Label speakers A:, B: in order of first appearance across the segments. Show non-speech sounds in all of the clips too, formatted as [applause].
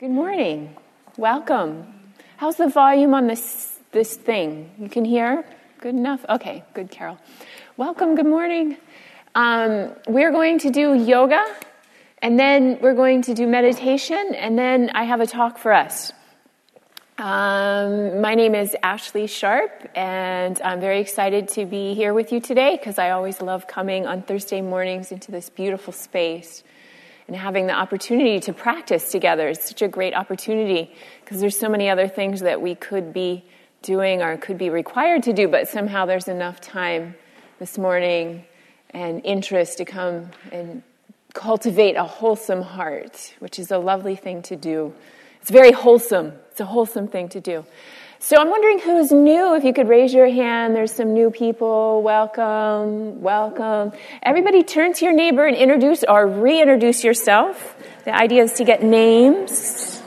A: Good morning. Welcome. How's the volume on this this thing? You can hear? Good enough? Okay, good, Carol. Welcome, good morning. Um, we're going to do yoga, and then we're going to do meditation, and then I have a talk for us. Um, my name is Ashley Sharp, and I'm very excited to be here with you today because I always love coming on Thursday mornings into this beautiful space and having the opportunity to practice together is such a great opportunity because there's so many other things that we could be doing or could be required to do, but somehow there's enough time this morning and interest to come and cultivate a wholesome heart, which is a lovely thing to do. It's very wholesome. It's a wholesome thing to do. So I'm wondering who's new. If you could raise your hand, there's some new people. Welcome, welcome. Everybody turn to your neighbor and introduce or reintroduce yourself. The idea is to get names.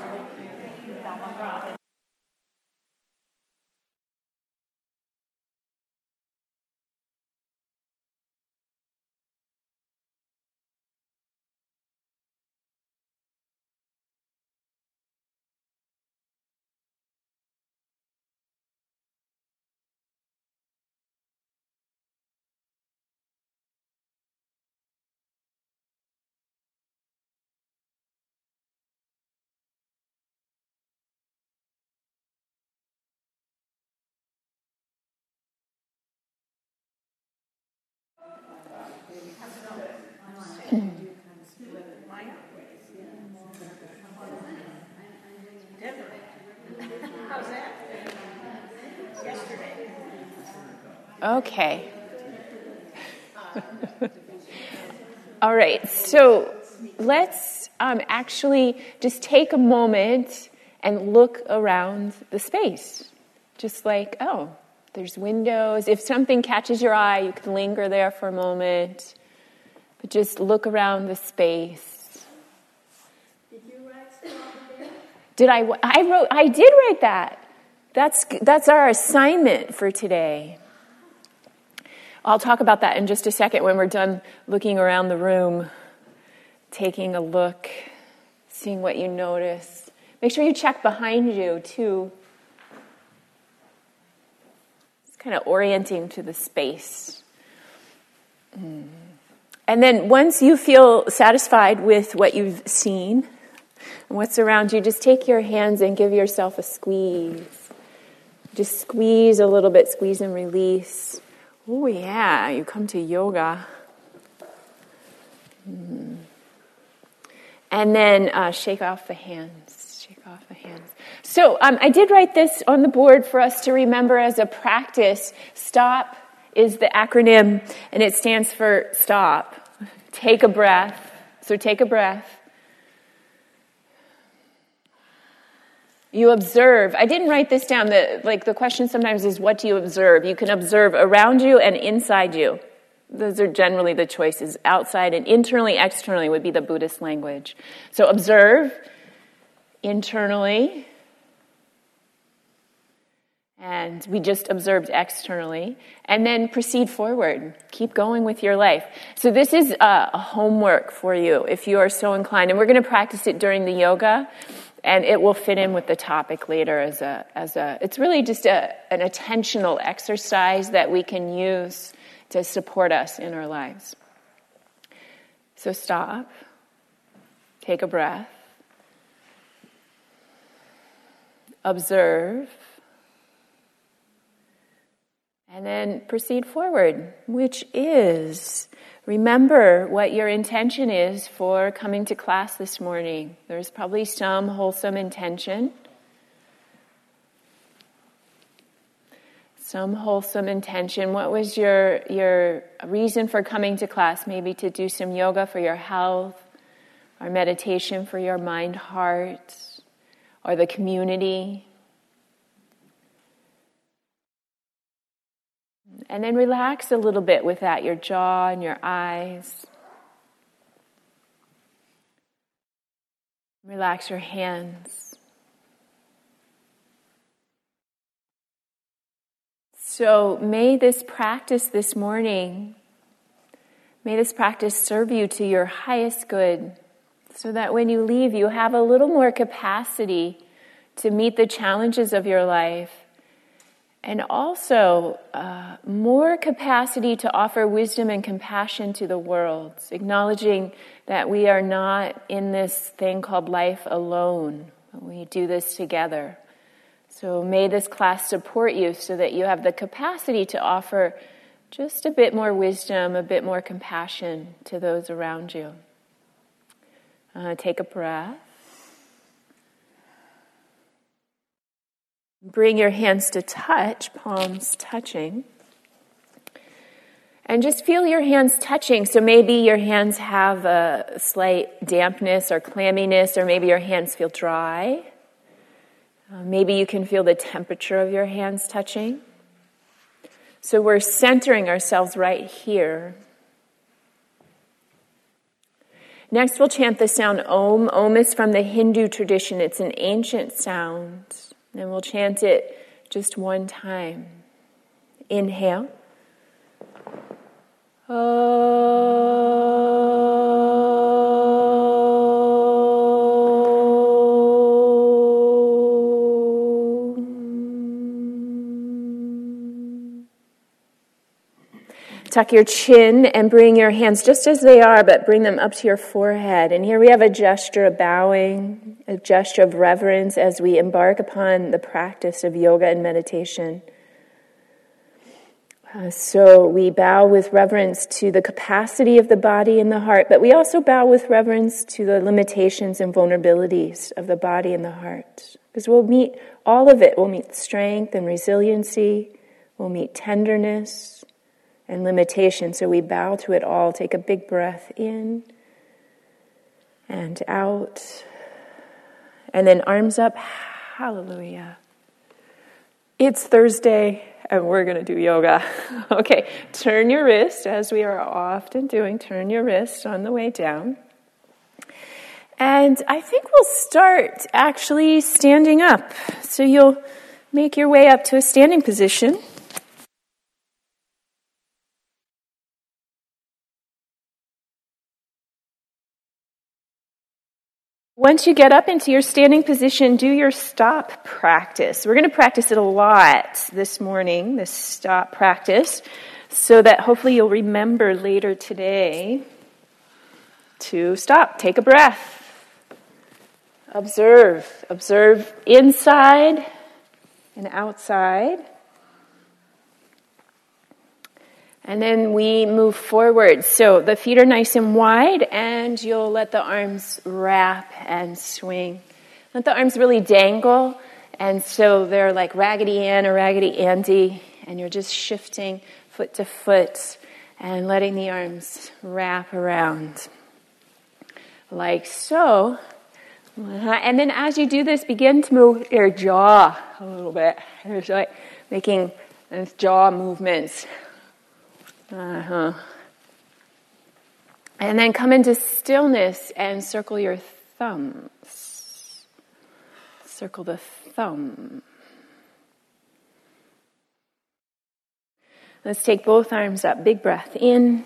A: Okay. [laughs] All right, so let's um, actually just take a moment and look around the space. Just like, oh, there's windows. If something catches your eye, you can linger there for a moment. But just look around the space.
B: Did you write?
A: Did I? I wrote. I did write that. That's that's our assignment for today. I'll talk about that in just a second when we're done looking around the room, taking a look, seeing what you notice. Make sure you check behind you too. It's kind of orienting to the space. Mm. And then once you feel satisfied with what you've seen and what's around you, just take your hands and give yourself a squeeze. Just squeeze a little bit, squeeze and release. Oh, yeah, you come to yoga. Mm. And then uh, shake off the hands. Shake off the hands. So um, I did write this on the board for us to remember as a practice. STOP is the acronym, and it stands for stop. Take a breath. So take a breath. You observe. I didn't write this down. The, like the question sometimes is, what do you observe? You can observe around you and inside you. Those are generally the choices. Outside and internally, externally would be the Buddhist language. So observe internally. And we just observed externally. And then proceed forward. Keep going with your life. So this is a, a homework for you if you are so inclined. And we're going to practice it during the yoga and it will fit in with the topic later as a as a it's really just a, an attentional exercise that we can use to support us in our lives. So stop. Take a breath. Observe. And then proceed forward which is Remember what your intention is for coming to class this morning. There's probably some wholesome intention. Some wholesome intention. What was your, your reason for coming to class? Maybe to do some yoga for your health, or meditation for your mind, heart, or the community. And then relax a little bit with that, your jaw and your eyes. Relax your hands. So, may this practice this morning, may this practice serve you to your highest good. so that when you leave, you have a little more capacity to meet the challenges of your life and also uh, more capacity to offer wisdom and compassion to the world, acknowledging that we are not in this thing called life alone. We do this together. So may this class support you so that you have the capacity to offer just a bit more wisdom, a bit more compassion to those around you. Uh, take a breath. Bring your hands to touch, palms touching. And just feel your hands touching. So maybe your hands have a slight dampness or clamminess, or maybe your hands feel dry. Uh, maybe you can feel the temperature of your hands touching. So we're centering ourselves right here. Next, we'll chant the sound Om. Om is from the Hindu tradition, it's an ancient sound. And we'll chant it just one time. Inhale. Ah. Tuck your chin and bring your hands just as they are, but bring them up to your forehead. And here we have a gesture of bowing, a gesture of reverence as we embark upon the practice of yoga and meditation. Uh, so we bow with reverence to the capacity of the body and the heart, but we also bow with reverence to the limitations and vulnerabilities of the body and the heart. Because we'll meet all of it. We'll meet strength and resiliency, we'll meet tenderness and limitation. So we bow to it all. Take a big breath in and out. And then arms up. Hallelujah. It's Thursday and we're going to do yoga. [laughs] okay, turn your wrist, as we are often doing, turn your wrist on the way down. And I think we'll start actually standing up. So you'll make your way up to a standing position. Once you get up into your standing position, do your stop practice. We're going to practice it a lot this morning, this stop practice, so that hopefully you'll remember later today to stop, take a breath, observe, observe inside and outside. And then we move forward. So the feet are nice and wide, and you'll let the arms wrap and swing. Let the arms really dangle, and so they're like Raggedy Ann or Raggedy Andy, and you're just shifting foot to foot and letting the arms wrap around. Like so. Uh-huh. And then as you do this, begin to move your jaw a little bit. Just like making uh, jaw movements uh huh. And then come into stillness and circle your thumbs. Circle the thumb. Let's take both arms up. Big breath in.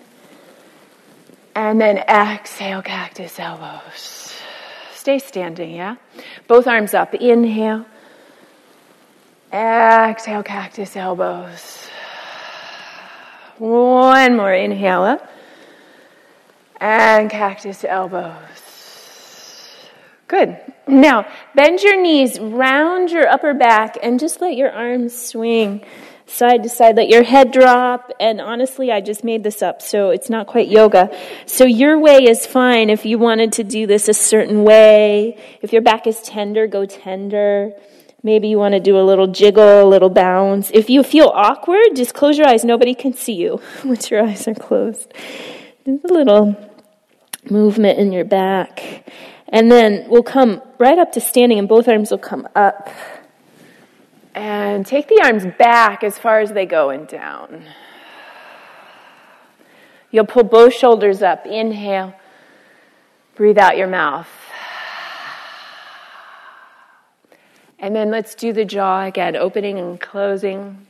A: And then exhale, cactus elbows. Stay standing, yeah? Both arms up. Inhale. Exhale, cactus elbows. One more inhale up. And cactus elbows. Good. Now, bend your knees, round your upper back, and just let your arms swing side to side. Let your head drop. And honestly, I just made this up, so it's not quite yoga. So your way is fine if you wanted to do this a certain way. If your back is tender, go tender. Maybe you want to do a little jiggle, a little bounce. If you feel awkward, just close your eyes. Nobody can see you [laughs] once your eyes are closed. Just a little movement in your back. And then we'll come right up to standing, and both arms will come up. And take the arms back as far as they go and down. You'll pull both shoulders up. Inhale. Breathe out your mouth. And then let's do the jaw again, opening and closing.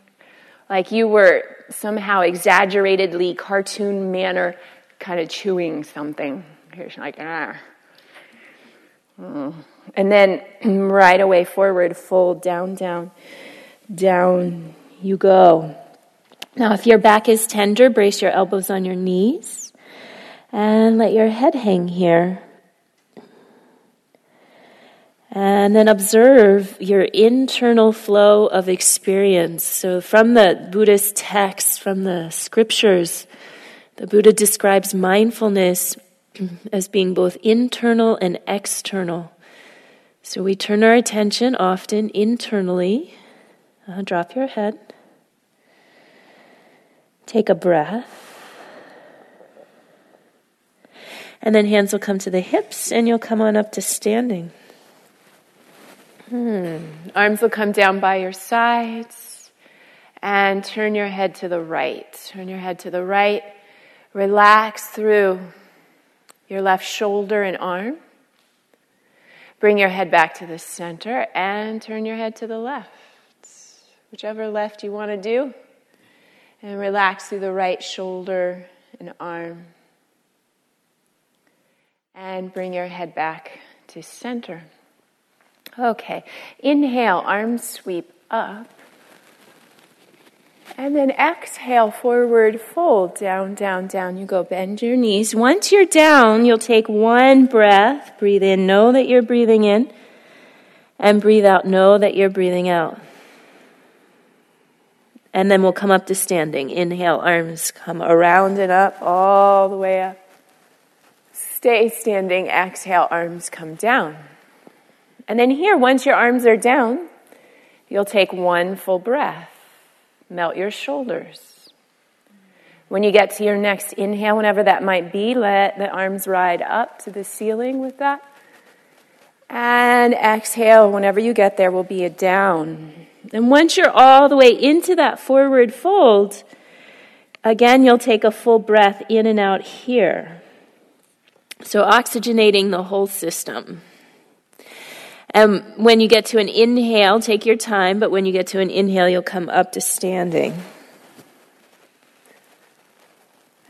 A: Like you were somehow exaggeratedly cartoon manner kind of chewing something. Here's like, ah. And then [clears throat] right away forward, fold down, down, down you go. Now, if your back is tender, brace your elbows on your knees and let your head hang here. And then observe your internal flow of experience. So, from the Buddhist texts, from the scriptures, the Buddha describes mindfulness [clears throat] as being both internal and external. So, we turn our attention often internally. Uh, drop your head. Take a breath. And then hands will come to the hips, and you'll come on up to standing. Hmm. Arms will come down by your sides and turn your head to the right. Turn your head to the right. Relax through your left shoulder and arm. Bring your head back to the center and turn your head to the left. Whichever left you want to do. And relax through the right shoulder and arm. And bring your head back to center. Okay, inhale, arms sweep up. And then exhale, forward fold, down, down, down. You go bend your knees. Once you're down, you'll take one breath. Breathe in, know that you're breathing in. And breathe out, know that you're breathing out. And then we'll come up to standing. Inhale, arms come around and up, all the way up. Stay standing. Exhale, arms come down. And then here, once your arms are down, you'll take one full breath. Melt your shoulders. When you get to your next inhale, whenever that might be, let the arms ride up to the ceiling with that. And exhale, whenever you get there, will be a down. And once you're all the way into that forward fold, again, you'll take a full breath in and out here. So, oxygenating the whole system. And when you get to an inhale, take your time, but when you get to an inhale, you'll come up to standing.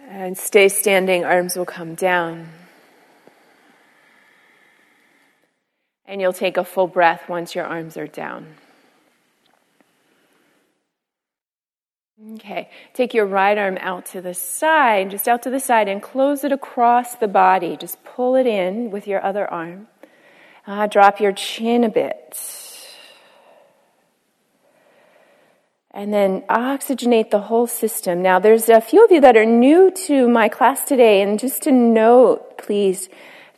A: And stay standing, arms will come down. And you'll take a full breath once your arms are down. Okay, take your right arm out to the side, just out to the side, and close it across the body. Just pull it in with your other arm. Uh, drop your chin a bit. And then oxygenate the whole system. Now, there's a few of you that are new to my class today, and just to note, please,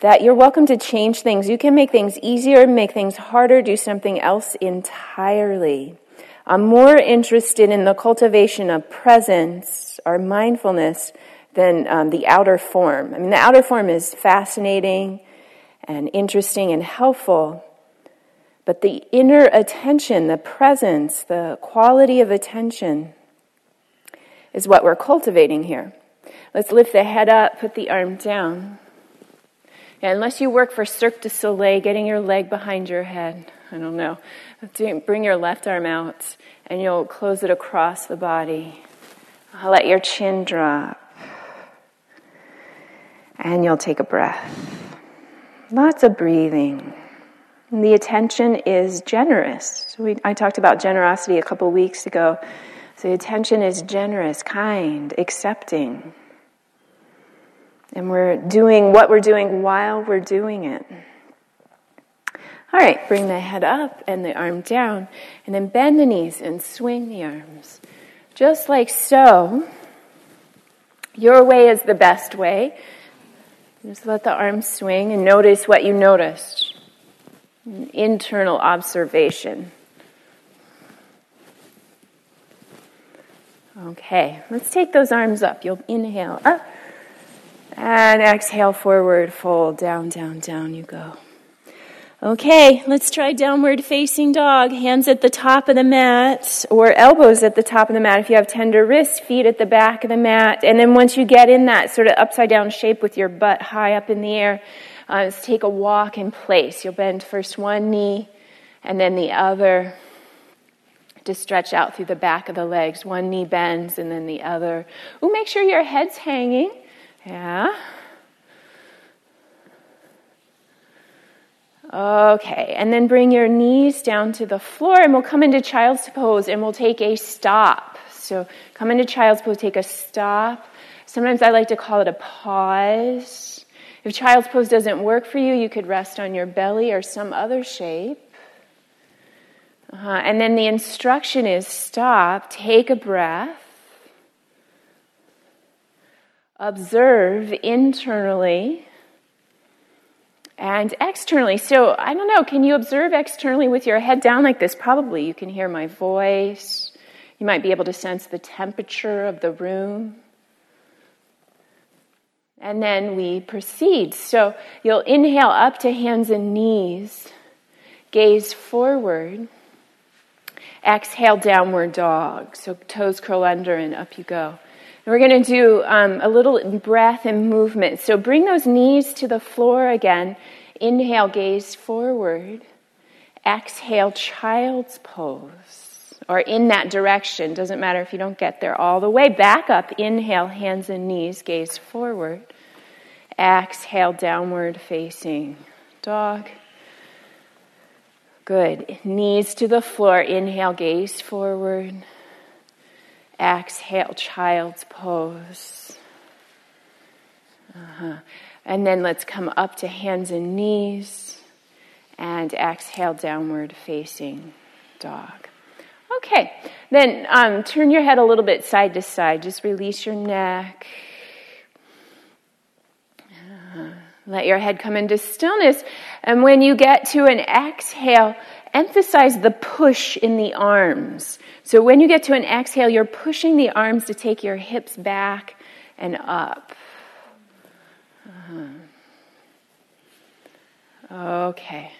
A: that you're welcome to change things. You can make things easier, make things harder, do something else entirely. I'm more interested in the cultivation of presence or mindfulness than um, the outer form. I mean, the outer form is fascinating and interesting and helpful. But the inner attention, the presence, the quality of attention is what we're cultivating here. Let's lift the head up, put the arm down. Yeah, unless you work for Cirque du Soleil, getting your leg behind your head, I don't know. Bring your left arm out and you'll close it across the body. I'll let your chin drop. And you'll take a breath. Lots of breathing. And the attention is generous. We, I talked about generosity a couple weeks ago. So the attention is generous, kind, accepting. And we're doing what we're doing while we're doing it. All right, bring the head up and the arm down, and then bend the knees and swing the arms. Just like so. Your way is the best way. Just let the arms swing and notice what you noticed. internal observation. Okay, let's take those arms up. You'll inhale up and exhale forward, fold down, down, down you go. Okay, let's try downward facing dog. Hands at the top of the mat or elbows at the top of the mat if you have tender wrists, feet at the back of the mat. And then once you get in that sort of upside down shape with your butt high up in the air, uh, take a walk in place. You'll bend first one knee and then the other to stretch out through the back of the legs. One knee bends and then the other. Ooh, make sure your head's hanging. Yeah. Okay, and then bring your knees down to the floor, and we'll come into child's pose and we'll take a stop. So, come into child's pose, take a stop. Sometimes I like to call it a pause. If child's pose doesn't work for you, you could rest on your belly or some other shape. Uh-huh. And then the instruction is stop, take a breath, observe internally and externally. So, I don't know, can you observe externally with your head down like this? Probably. You can hear my voice. You might be able to sense the temperature of the room. And then we proceed. So, you'll inhale up to hands and knees, gaze forward. Exhale, downward dog. So, toes curl under and up you go. We're going to do um, a little breath and movement. So bring those knees to the floor again. Inhale, gaze forward. Exhale, child's pose. Or in that direction. Doesn't matter if you don't get there all the way. Back up. Inhale, hands and knees, gaze forward. Exhale, downward facing dog. Good. Knees to the floor. Inhale, gaze forward. Exhale, child's pose. Uh-huh. And then let's come up to hands and knees and exhale, downward facing dog. Okay, then um, turn your head a little bit side to side. Just release your neck. Uh, let your head come into stillness. And when you get to an exhale, emphasize the push in the arms. So when you get to an exhale, you're pushing the arms to take your hips back and up. Uh-huh. Okay.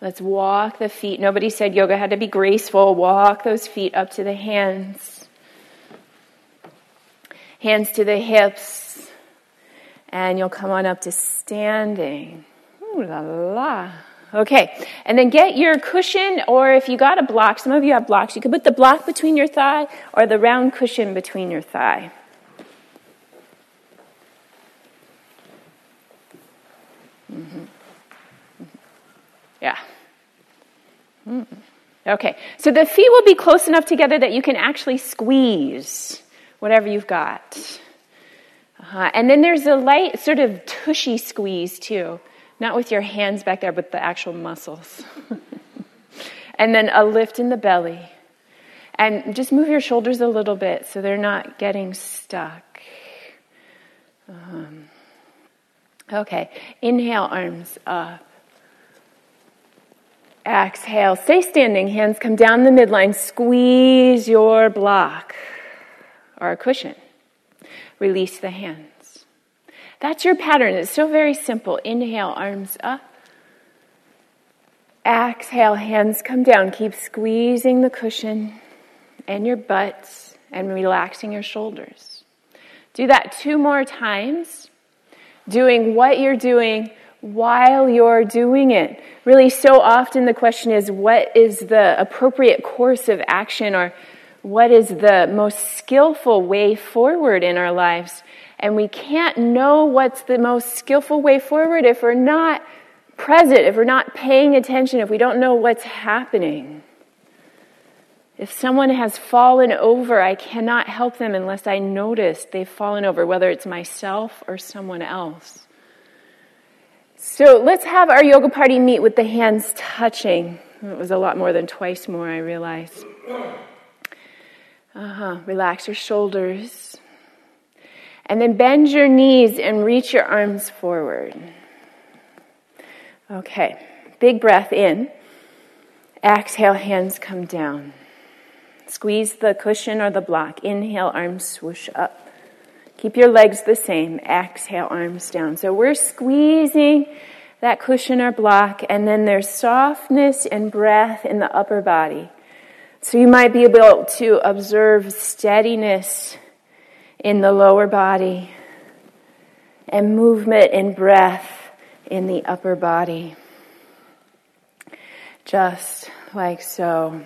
A: Let's walk the feet. Nobody said yoga had to be graceful. Walk those feet up to the hands. Hands to the hips. And you'll come on up to standing. Ooh la la. Okay, and then get your cushion, or if you got a block, some of you have blocks, you could put the block between your thigh or the round cushion between your thigh. Mm-hmm. Mm-hmm. Yeah. Mm. Okay, so the feet will be close enough together that you can actually squeeze whatever you've got. Uh-huh. And then there's a light, sort of tushy squeeze too. Not with your hands back there, but the actual muscles. [laughs] and then a lift in the belly. And just move your shoulders a little bit so they're not getting stuck. Um, okay, inhale, arms up. Exhale, stay standing, hands come down the midline. Squeeze your block or a cushion. Release the hands. That's your pattern. It's so very simple. Inhale, arms up. Exhale, hands come down. Keep squeezing the cushion and your butts and relaxing your shoulders. Do that two more times, doing what you're doing while you're doing it. Really, so often the question is what is the appropriate course of action or what is the most skillful way forward in our lives? And we can't know what's the most skillful way forward if we're not present, if we're not paying attention, if we don't know what's happening. If someone has fallen over, I cannot help them unless I notice they've fallen over, whether it's myself or someone else. So let's have our yoga party meet with the hands touching. It was a lot more than twice more, I realize. Uh-huh. Relax your shoulders. And then bend your knees and reach your arms forward. Okay, big breath in. Exhale, hands come down. Squeeze the cushion or the block. Inhale, arms swoosh up. Keep your legs the same. Exhale, arms down. So we're squeezing that cushion or block, and then there's softness and breath in the upper body. So you might be able to observe steadiness in the lower body and movement and breath in the upper body. Just like so.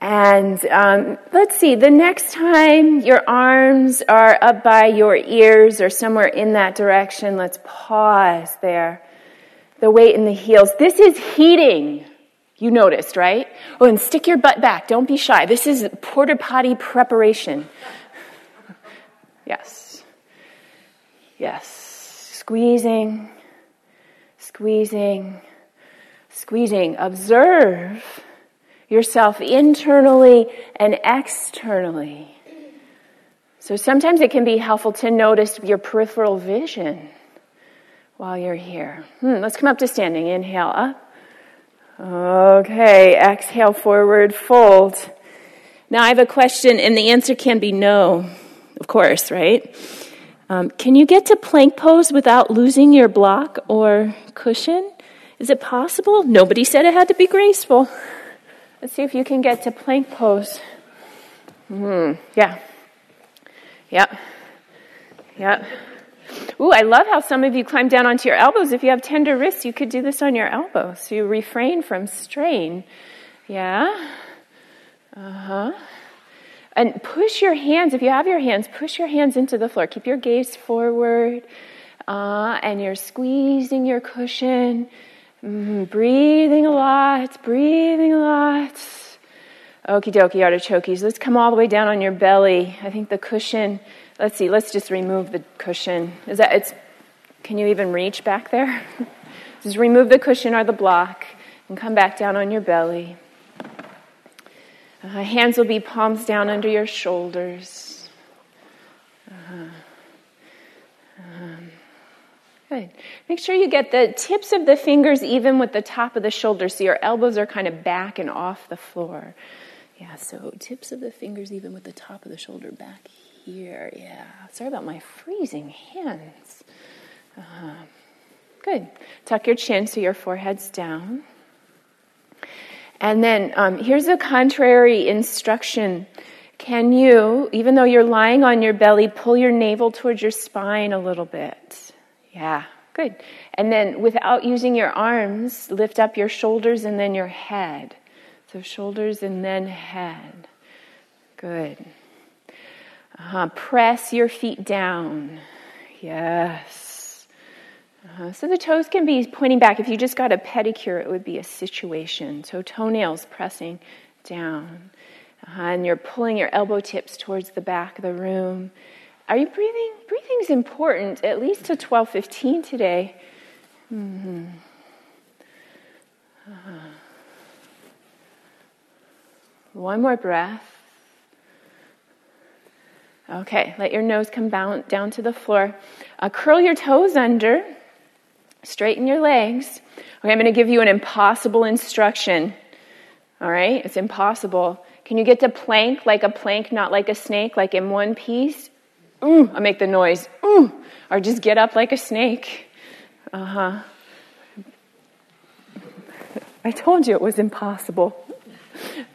A: And um, let's see, the next time your arms are up by your ears or somewhere in that direction, let's pause there. the weight in the heels. This is heating. You noticed, right? Oh, and stick your butt back. Don't be shy. This is porta potty preparation. Yes. Yes. Squeezing, squeezing, squeezing. Observe yourself internally and externally. So sometimes it can be helpful to notice your peripheral vision while you're here. Hmm, let's come up to standing. Inhale up. Okay, exhale forward, fold. Now I have a question, and the answer can be no, of course, right? Um, can you get to plank pose without losing your block or cushion? Is it possible? Nobody said it had to be graceful. Let's see if you can get to plank pose. Hmm, yeah. Yep. Yep. Ooh, I love how some of you climb down onto your elbows. If you have tender wrists, you could do this on your elbows. So you refrain from strain. Yeah. Uh huh. And push your hands, if you have your hands, push your hands into the floor. Keep your gaze forward. Uh, and you're squeezing your cushion. Mm, breathing a lot, breathing a lot. Okie dokie, artichokes. Let's come all the way down on your belly. I think the cushion, let's see, let's just remove the cushion. Is that, it's, can you even reach back there? [laughs] just remove the cushion or the block and come back down on your belly. Uh, hands will be palms down under your shoulders. Uh-huh. Um, good. Make sure you get the tips of the fingers even with the top of the shoulder so your elbows are kind of back and off the floor. Yeah, so tips of the fingers even with the top of the shoulder back here. Yeah. Sorry about my freezing hands. Uh-huh. Good. Tuck your chin so your forehead's down. And then um, here's a contrary instruction. Can you, even though you're lying on your belly, pull your navel towards your spine a little bit? Yeah, good. And then without using your arms, lift up your shoulders and then your head. So shoulders and then head. Good. Uh-huh. Press your feet down. Yes. Uh, so the toes can be pointing back. If you just got a pedicure, it would be a situation. So toenails pressing down. Uh, and you're pulling your elbow tips towards the back of the room. Are you breathing? Breathing is important, at least to 12:15 today. Mm-hmm. Uh, one more breath. Okay, let your nose come down, down to the floor. Uh, curl your toes under. Straighten your legs. Okay, I'm going to give you an impossible instruction. All right, it's impossible. Can you get to plank like a plank, not like a snake, like in one piece? Ooh, I make the noise. Ooh, or just get up like a snake. Uh huh. [laughs] I told you it was impossible. [laughs]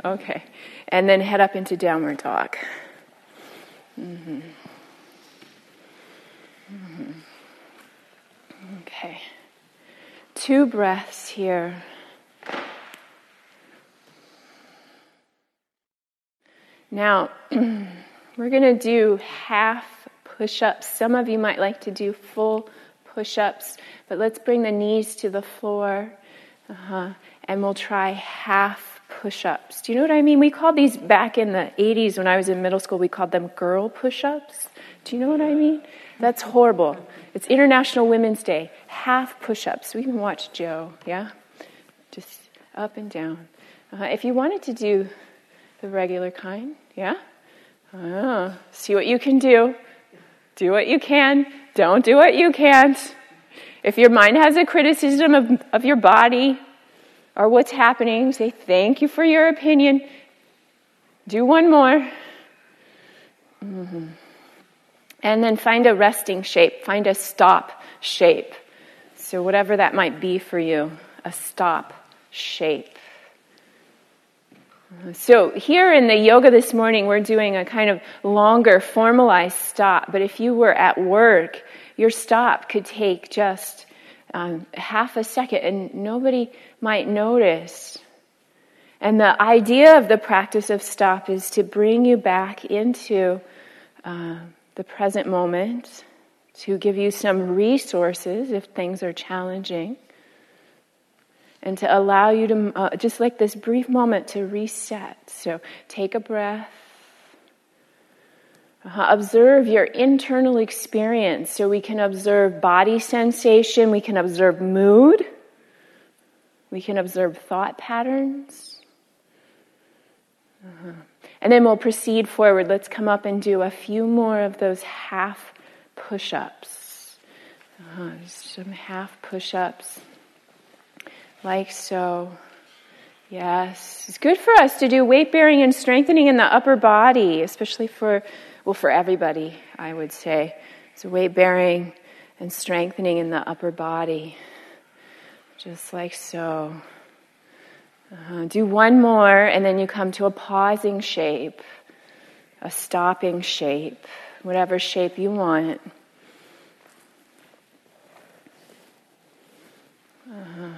A: Okay, and then head up into downward dog. Mm-hmm. Mm-hmm. Okay two breaths here. Now, [clears throat] we're going to do half push ups. Some of you might like to do full push ups, but let's bring the knees to the floor uh-huh. and we'll try half push ups. Do you know what I mean? We called these back in the 80s when I was in middle school, we called them girl push ups. Do you know what I mean? That's horrible. It's International Women's Day. Half push ups. We can watch Joe, yeah? Just up and down. Uh, if you wanted to do the regular kind, yeah? Uh, see what you can do. Do what you can. Don't do what you can't. If your mind has a criticism of, of your body or what's happening, say, Thank you for your opinion. Do one more. Mm-hmm. And then find a resting shape, find a stop shape. So, whatever that might be for you, a stop shape. So, here in the yoga this morning, we're doing a kind of longer, formalized stop. But if you were at work, your stop could take just um, half a second and nobody might notice. And the idea of the practice of stop is to bring you back into. Uh, the present moment, to give you some resources if things are challenging. and to allow you to, uh, just like this brief moment, to reset. So take a breath. Uh, observe your internal experience. So we can observe body sensation, we can observe mood, we can observe thought patterns. Uh-huh. And then we'll proceed forward. Let's come up and do a few more of those half push ups. Uh, some half push ups, like so. Yes, it's good for us to do weight bearing and strengthening in the upper body, especially for, well, for everybody, I would say. So, weight bearing and strengthening in the upper body, just like so. Uh, do one more, and then you come to a pausing shape, a stopping shape, whatever shape you want. Uh-huh.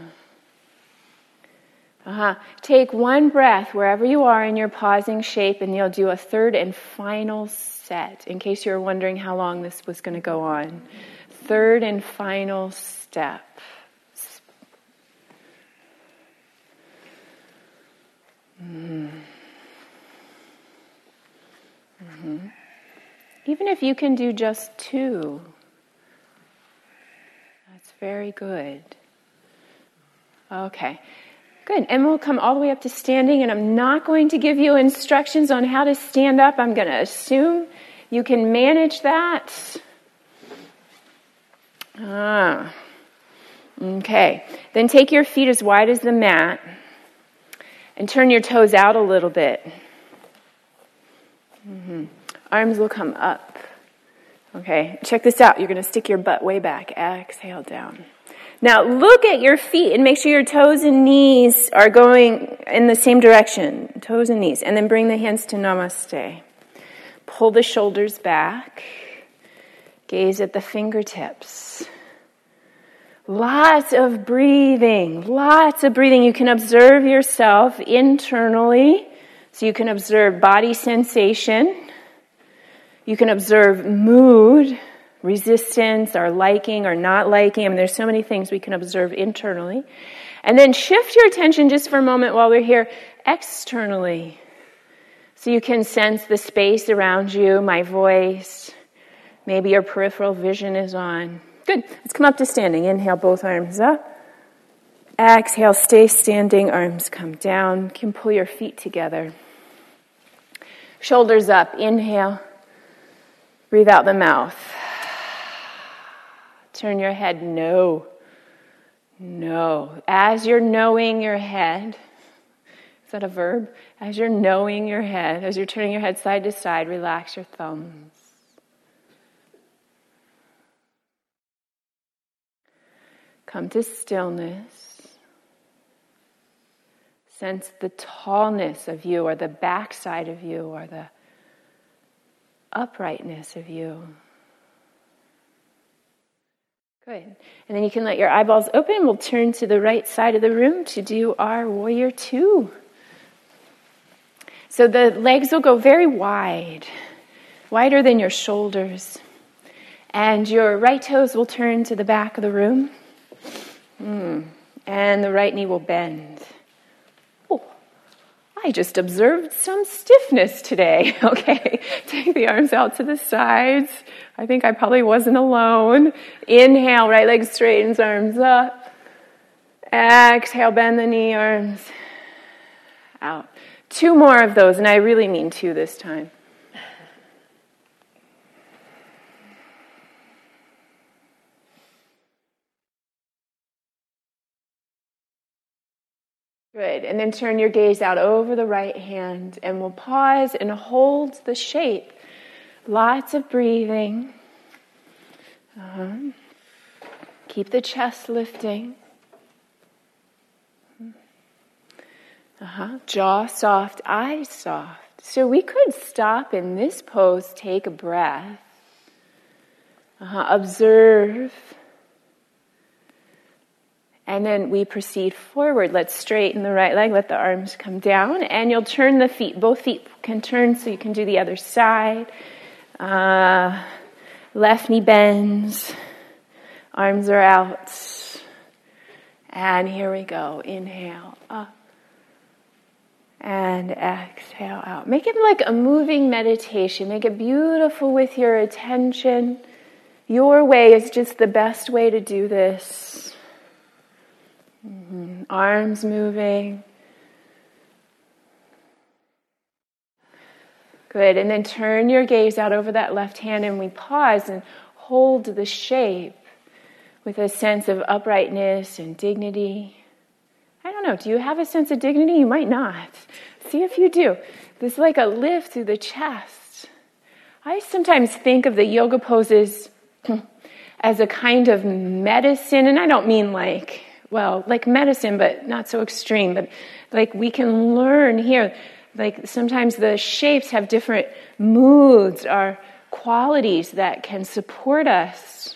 A: Uh-huh. Take one breath wherever you are in your pausing shape, and you'll do a third and final set, in case you were wondering how long this was going to go on. Third and final step. Mm-hmm. Even if you can do just two, that's very good. Okay, good. And we'll come all the way up to standing, and I'm not going to give you instructions on how to stand up. I'm going to assume you can manage that. Ah. Okay. Then take your feet as wide as the mat. And turn your toes out a little bit. Mm-hmm. Arms will come up. Okay, check this out. You're going to stick your butt way back. Exhale down. Now look at your feet and make sure your toes and knees are going in the same direction. Toes and knees. And then bring the hands to namaste. Pull the shoulders back. Gaze at the fingertips. Lots of breathing, lots of breathing. You can observe yourself internally. So you can observe body sensation. You can observe mood, resistance, or liking or not liking. I mean, there's so many things we can observe internally. And then shift your attention just for a moment while we're here externally. So you can sense the space around you, my voice. Maybe your peripheral vision is on. Good. Let's come up to standing. Inhale, both arms up. Exhale, stay standing, arms come down. You can pull your feet together. Shoulders up. Inhale. Breathe out the mouth. Turn your head no. No. As you're knowing your head, is that a verb? As you're knowing your head, as you're turning your head side to side, relax your thumbs. Come to stillness. Sense the tallness of you, or the backside of you, or the uprightness of you. Good. And then you can let your eyeballs open. We'll turn to the right side of the room to do our warrior two. So the legs will go very wide, wider than your shoulders. And your right toes will turn to the back of the room. Mm. And the right knee will bend. Oh, I just observed some stiffness today. [laughs] Okay, take the arms out to the sides. I think I probably wasn't alone. Inhale, right leg straightens, arms up. Exhale, bend the knee, arms out. Two more of those, and I really mean two this time. Good. And then turn your gaze out over the right hand and we'll pause and hold the shape. Lots of breathing. Uh-huh. Keep the chest lifting. Uh-huh. Jaw soft, eyes soft. So we could stop in this pose, take a breath, uh-huh. observe and then we proceed forward. Let's straighten the right leg, let the arms come down, and you'll turn the feet. Both feet can turn so you can do the other side. Uh, left knee bends, arms are out. And here we go. Inhale up. And exhale out. Make it like a moving meditation. Make it beautiful with your attention. Your way is just the best way to do this. Mm-hmm. Arms moving. Good. And then turn your gaze out over that left hand, and we pause and hold the shape with a sense of uprightness and dignity. I don't know, do you have a sense of dignity? You might not. See if you do. There's like a lift through the chest. I sometimes think of the yoga poses [clears throat] as a kind of medicine, and I don't mean like, well, like medicine, but not so extreme, but like we can learn here. Like sometimes the shapes have different moods or qualities that can support us.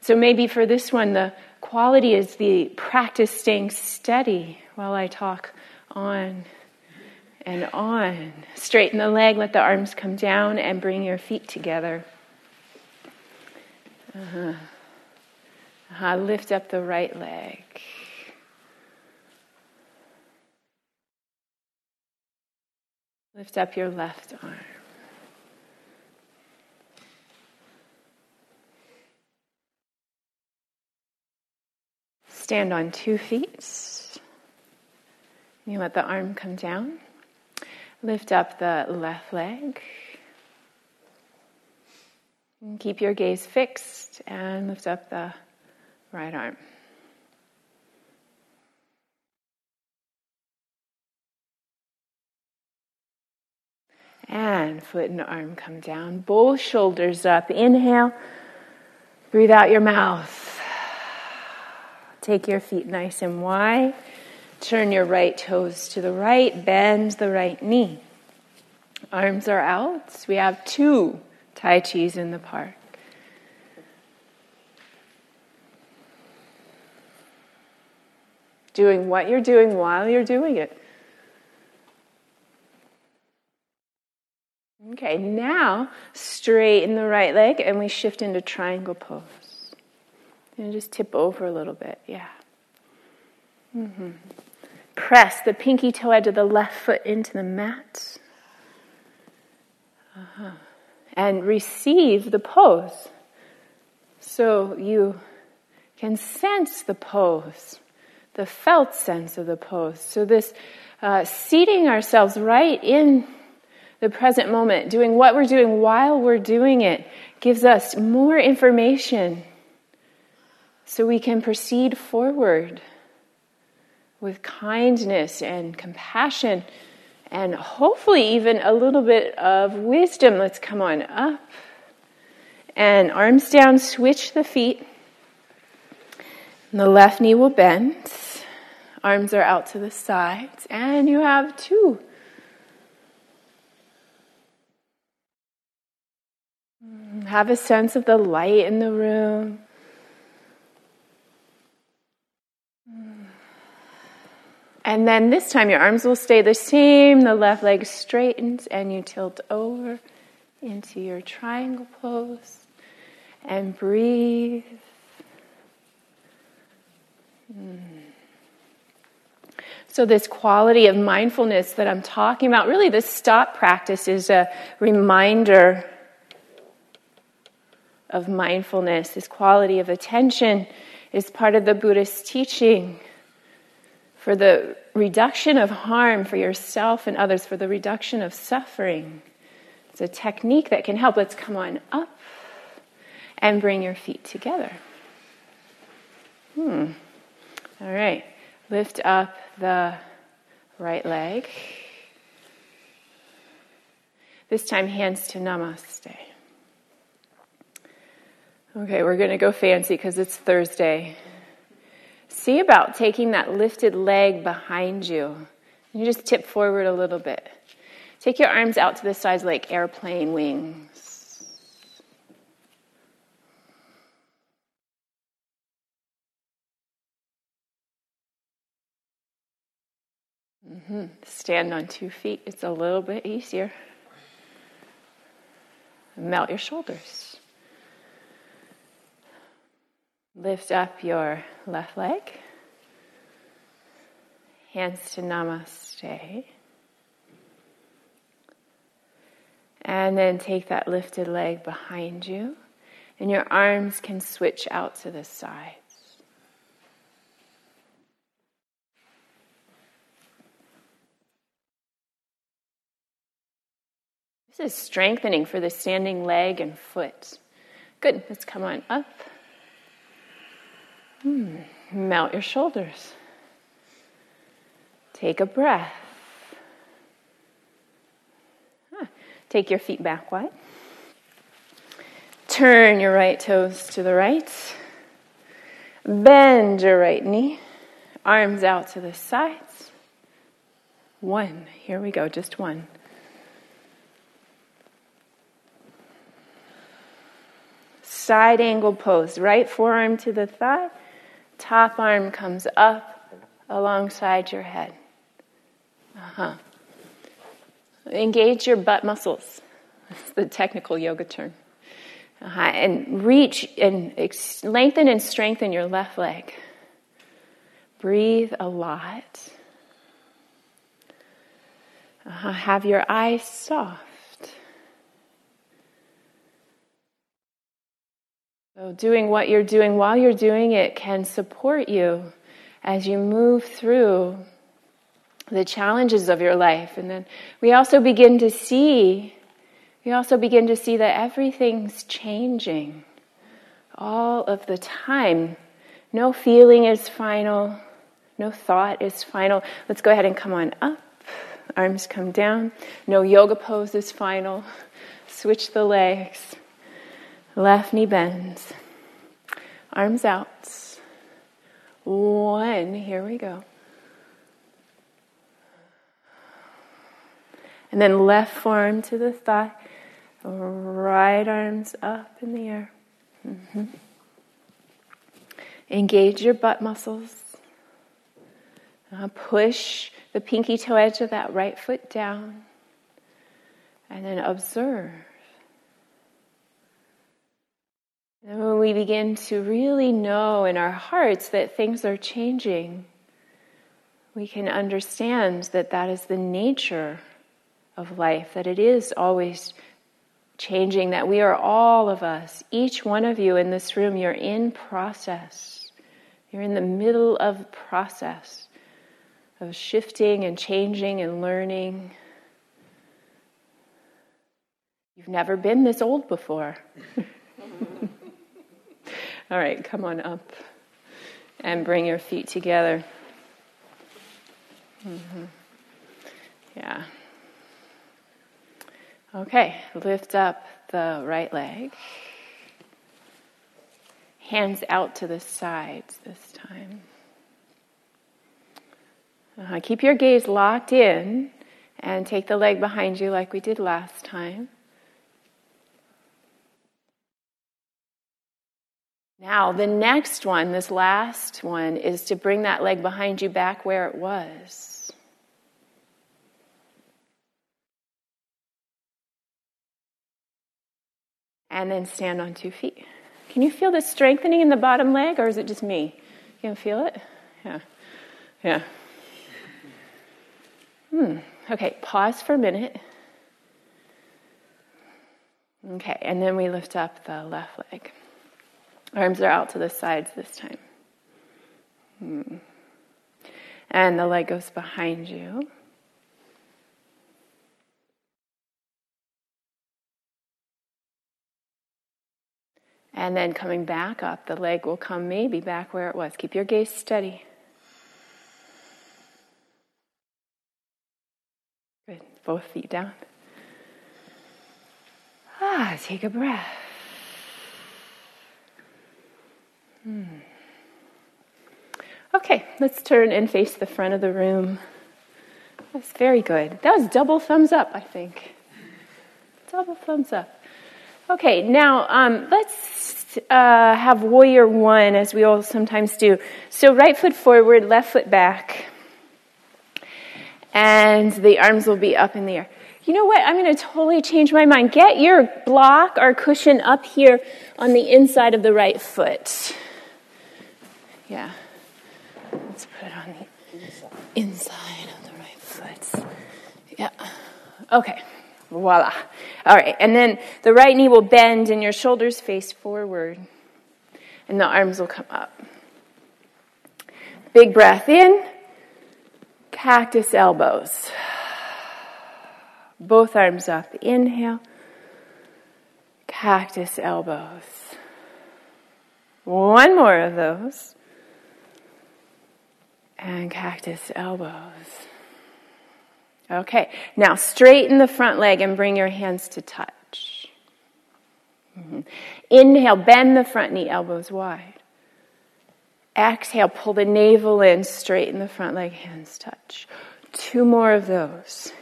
A: So maybe for this one, the quality is the practice staying steady while I talk on and on. Straighten the leg, let the arms come down, and bring your feet together. Uh-huh. Uh-huh. Lift up the right leg. Lift up your left arm. Stand on two feet. You let the arm come down. Lift up the left leg. And keep your gaze fixed and lift up the right arm. And foot and arm come down. Both shoulders up. Inhale. Breathe out your mouth. Take your feet nice and wide. Turn your right toes to the right. Bend the right knee. Arms are out. We have two Tai Chis in the park. Doing what you're doing while you're doing it. Okay, now straighten the right leg and we shift into triangle pose. And just tip over a little bit, yeah. Mm-hmm. Press the pinky toe edge of the left foot into the mat. Uh-huh. And receive the pose. So you can sense the pose, the felt sense of the pose. So, this uh, seating ourselves right in the present moment, doing what we're doing while we're doing it, gives us more information so we can proceed forward with kindness and compassion and hopefully even a little bit of wisdom. Let's come on up. And arms down, switch the feet. And the left knee will bend. Arms are out to the sides. And you have two. Have a sense of the light in the room. And then this time your arms will stay the same. The left leg straightens and you tilt over into your triangle pose and breathe. Mm. So, this quality of mindfulness that I'm talking about, really, this stop practice is a reminder of mindfulness. This quality of attention is part of the Buddhist teaching for the reduction of harm for yourself and others, for the reduction of suffering. It's a technique that can help. Let's come on up and bring your feet together. Hmm. All right. Lift up the right leg. This time, hands to namaste. Okay, we're going to go fancy because it's Thursday see about taking that lifted leg behind you. You just tip forward a little bit. Take your arms out to the sides like airplane wings. Mm-hmm. Stand on two feet. It's a little bit easier. Melt your shoulders. Lift up your left leg. Hands to namaste. And then take that lifted leg behind you, and your arms can switch out to the sides. This is strengthening for the standing leg and foot. Good. Let's come on up. Hmm. Melt your shoulders. Take a breath. Take your feet back wide. Turn your right toes to the right. Bend your right knee. Arms out to the sides. One. Here we go, just one. Side angle pose. Right forearm to the thigh. Top arm comes up alongside your head. Uh-huh. Engage your butt muscles. That's the technical yoga term. Uh-huh. And reach and ex- lengthen and strengthen your left leg. Breathe a lot. Uh-huh. Have your eyes soft. So, doing what you're doing while you're doing it can support you as you move through the challenges of your life. And then we also begin to see, we also begin to see that everything's changing all of the time. No feeling is final, no thought is final. Let's go ahead and come on up. Arms come down. No yoga pose is final. Switch the legs. Left knee bends. Arms out. One. Here we go. And then left forearm to the thigh, right arms up in the air. Mm-hmm. Engage your butt muscles. Uh, push the pinky toe edge of that right foot down. And then observe. And when we begin to really know in our hearts that things are changing, we can understand that that is the nature of life, that it is always changing, that we are all of us, each one of you in this room, you're in process. You're in the middle of process of shifting and changing and learning. You've never been this old before. [laughs] All right, come on up and bring your feet together. Mm-hmm. Yeah. Okay, lift up the right leg. Hands out to the sides this time. Uh, keep your gaze locked in and take the leg behind you like we did last time. Now, the next one, this last one, is to bring that leg behind you back where it was. and then stand on two feet. Can you feel the strengthening in the bottom leg, or is it just me? Can you can feel it? Yeah. Yeah. Hmm. Okay, pause for a minute. Okay, and then we lift up the left leg. Arms are out to the sides this time. Hmm. And the leg goes behind you. And then coming back up, the leg will come maybe back where it was. Keep your gaze steady. Good. Both feet down. Ah, take a breath. Hmm. Okay, let's turn and face the front of the room. That's very good. That was double thumbs up, I think. Double thumbs up. Okay, now um, let's uh, have warrior one as we all sometimes do. So, right foot forward, left foot back, and the arms will be up in the air. You know what? I'm going to totally change my mind. Get your block or cushion up here on the inside of the right foot. Yeah. Let's put it on the Inside of the right foot. Yeah. Okay. Voila. All right. And then the right knee will bend and your shoulders face forward. And the arms will come up. Big breath in. Cactus elbows. Both arms up. Inhale. Cactus elbows. One more of those. And cactus elbows. Okay, now straighten the front leg and bring your hands to touch. Mm-hmm. Inhale, bend the front knee, elbows wide. Exhale, pull the navel in, straighten the front leg, hands touch. Two more of those.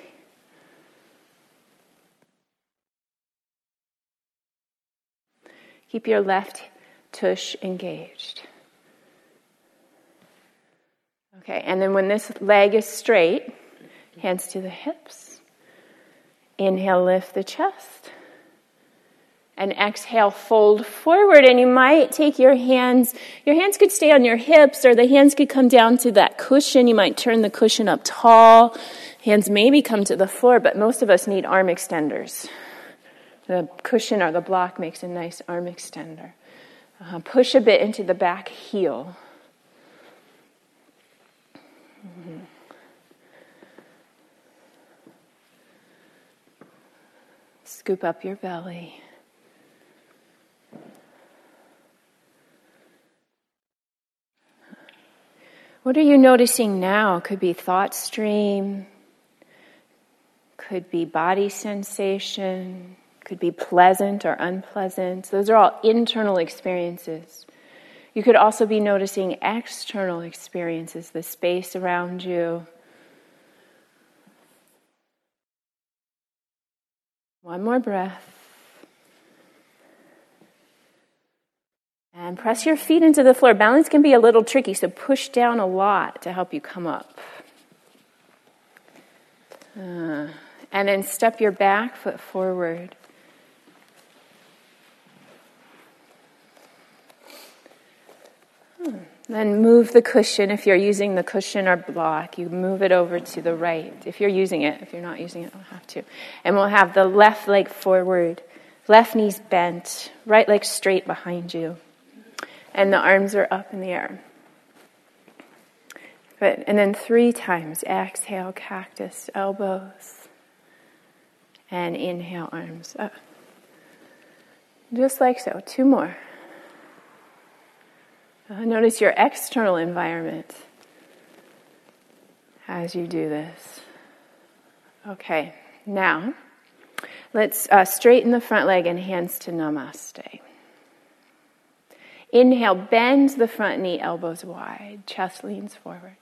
A: Keep your left tush engaged. Okay, and then when this leg is straight, Hands to the hips. Inhale, lift the chest. And exhale, fold forward. And you might take your hands, your hands could stay on your hips, or the hands could come down to that cushion. You might turn the cushion up tall. Hands maybe come to the floor, but most of us need arm extenders. The cushion or the block makes a nice arm extender. Uh, push a bit into the back heel. Mm-hmm. Scoop up your belly. What are you noticing now? Could be thought stream, could be body sensation, could be pleasant or unpleasant. Those are all internal experiences. You could also be noticing external experiences, the space around you, One more breath. And press your feet into the floor. Balance can be a little tricky, so push down a lot to help you come up. Uh, and then step your back foot forward. Then move the cushion. If you're using the cushion or block, you move it over to the right. If you're using it, if you're not using it, don't have to. And we'll have the left leg forward, left knees bent, right leg straight behind you. And the arms are up in the air. Good. And then three times exhale, cactus, elbows. And inhale, arms up. Just like so. Two more. Uh, notice your external environment as you do this. Okay, now let's uh, straighten the front leg and hands to namaste. Inhale, bend the front knee, elbows wide, chest leans forward.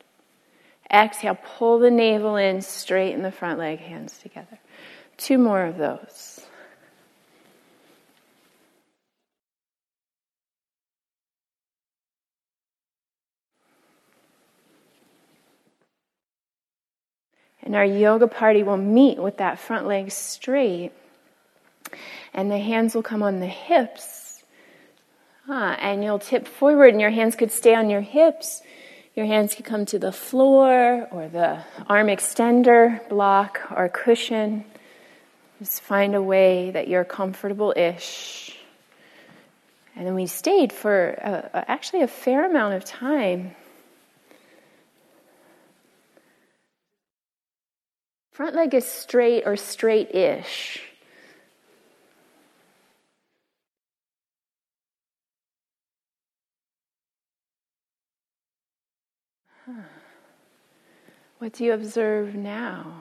A: Exhale, pull the navel in, straighten the front leg, hands together. Two more of those. And our yoga party will meet with that front leg straight. And the hands will come on the hips. Ah, and you'll tip forward, and your hands could stay on your hips. Your hands could come to the floor or the arm extender block or cushion. Just find a way that you're comfortable ish. And then we stayed for a, actually a fair amount of time. Front leg is straight or straight ish. What do you observe now?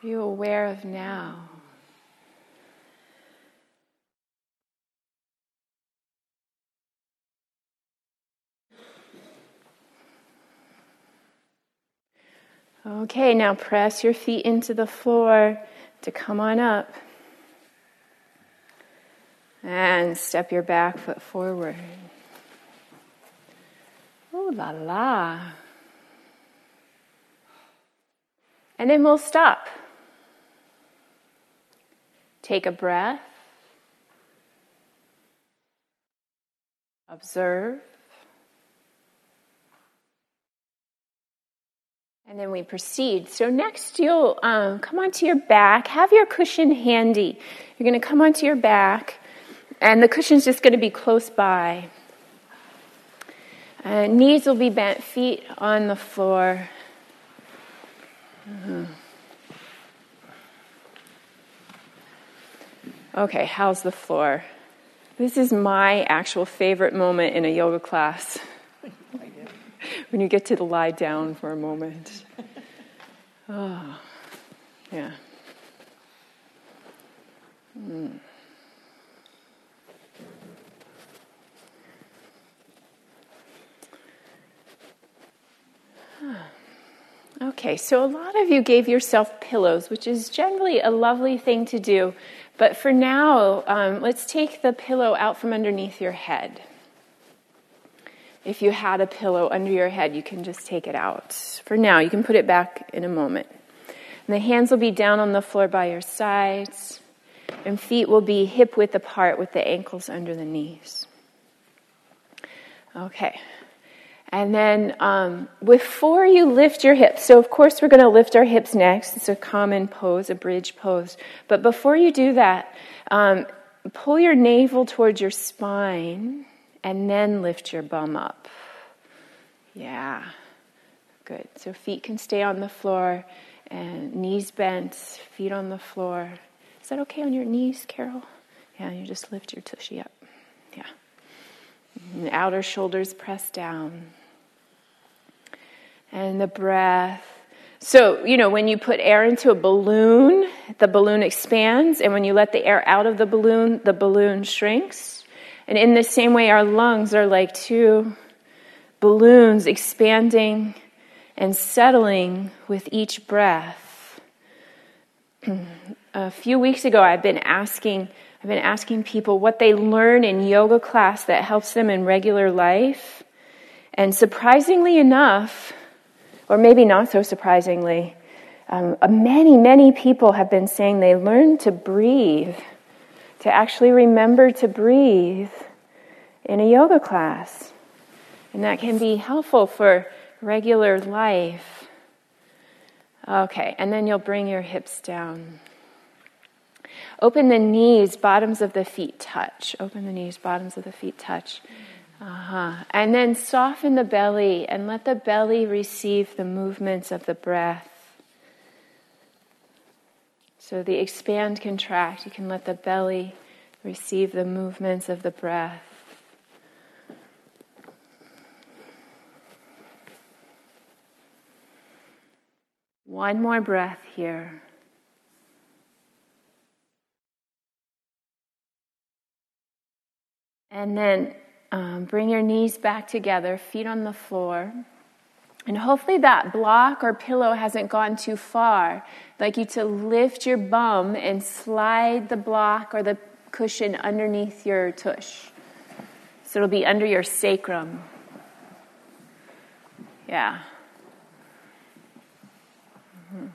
A: Are you aware of now? Okay, now press your feet into the floor to come on up. And step your back foot forward. Ooh la la. And then we'll stop. Take a breath. Observe. And then we proceed. So next, you'll um, come onto your back. Have your cushion handy. You're going to come onto your back, and the cushion's just going to be close by. Uh, knees will be bent, feet on the floor. Uh-huh. Okay, how's the floor? This is my actual favorite moment in a yoga class [laughs] [laughs] when you get to lie down for a moment. Oh, yeah. Mm. Okay, so a lot of you gave yourself pillows, which is generally a lovely thing to do. But for now, um, let's take the pillow out from underneath your head. If you had a pillow under your head, you can just take it out. For now, you can put it back in a moment. And the hands will be down on the floor by your sides, and feet will be hip width apart with the ankles under the knees. Okay. And then um, before you lift your hips, so of course we're going to lift our hips next. It's a common pose, a bridge pose. But before you do that, um, pull your navel towards your spine and then lift your bum up. Yeah, good. So feet can stay on the floor and knees bent, feet on the floor. Is that okay on your knees, Carol? Yeah, you just lift your tushy up. Yeah. And outer shoulders press down. And the breath. So, you know, when you put air into a balloon, the balloon expands, and when you let the air out of the balloon, the balloon shrinks. And in the same way, our lungs are like two balloons expanding and settling with each breath. [clears throat] A few weeks ago, I've been asking, I've been asking people what they learn in yoga class that helps them in regular life. And surprisingly enough, or maybe not so surprisingly, um, many, many people have been saying they learn to breathe to actually remember to breathe in a yoga class. And that can be helpful for regular life. Okay, and then you'll bring your hips down. Open the knees, bottoms of the feet touch. Open the knees, bottoms of the feet touch. Uh-huh. And then soften the belly and let the belly receive the movements of the breath. So the expand, contract, you can let the belly receive the movements of the breath. One more breath here. And then um, bring your knees back together, feet on the floor. And hopefully that block or pillow hasn't gone too far. I'd like you to lift your bum and slide the block or the cushion underneath your tush. So it'll be under your sacrum. Yeah. Mm-hmm.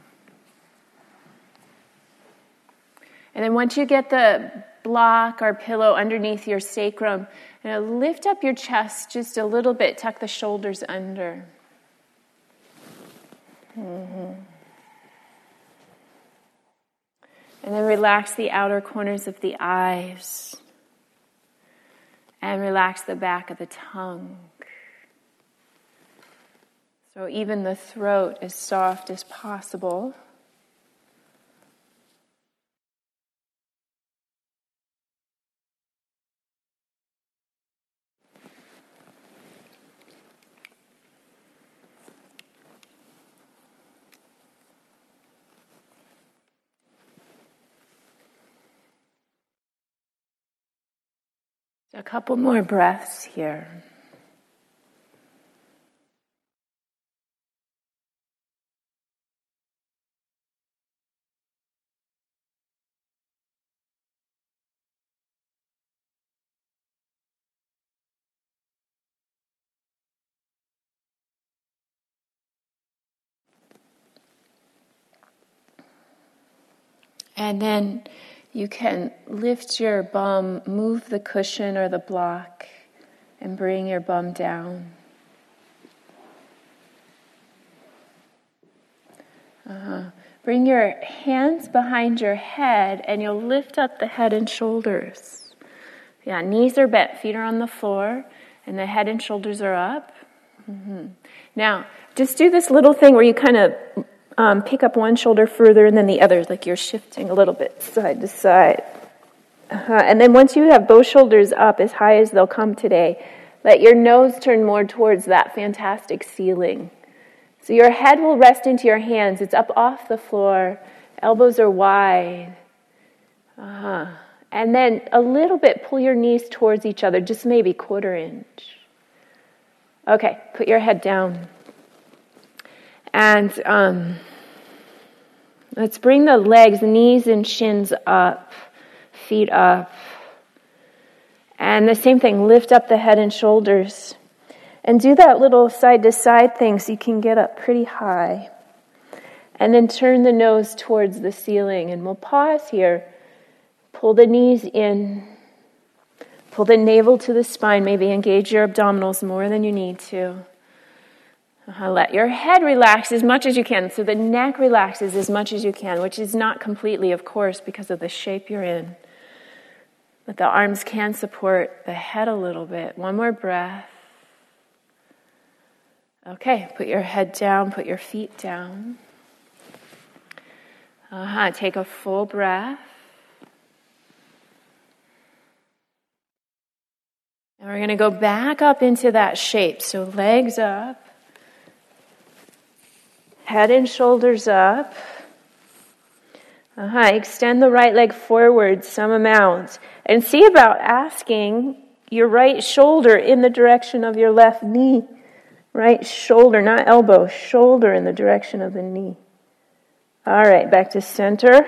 A: And then once you get the block or pillow underneath your sacrum, you know, lift up your chest just a little bit, tuck the shoulders under. Mm-hmm. And then relax the outer corners of the eyes. And relax the back of the tongue. So even the throat as soft as possible. A couple more breaths here. And then you can lift your bum, move the cushion or the block, and bring your bum down. Uh-huh. Bring your hands behind your head and you'll lift up the head and shoulders. Yeah, knees are bent, feet are on the floor, and the head and shoulders are up. Mm-hmm. Now, just do this little thing where you kind of um, pick up one shoulder further and then the other, like you're shifting a little bit side to side. Uh-huh. And then once you have both shoulders up as high as they'll come today, let your nose turn more towards that fantastic ceiling. So your head will rest into your hands. It's up off the floor. Elbows are wide. Uh-huh. And then a little bit pull your knees towards each other, just maybe quarter inch. Okay, put your head down. And um, let's bring the legs, knees and shins up, feet up. And the same thing, lift up the head and shoulders. And do that little side to side thing so you can get up pretty high. And then turn the nose towards the ceiling. And we'll pause here. Pull the knees in. Pull the navel to the spine. Maybe engage your abdominals more than you need to. Uh, let your head relax as much as you can. So the neck relaxes as much as you can, which is not completely, of course, because of the shape you're in. But the arms can support the head a little bit. One more breath. Okay, put your head down, put your feet down. Uh-huh. Take a full breath. And we're going to go back up into that shape. So legs up, head and shoulders up. Uh-huh. Extend the right leg forward some amount. And see about asking your right shoulder in the direction of your left knee. Right shoulder, not elbow, shoulder in the direction of the knee. All right, back to center.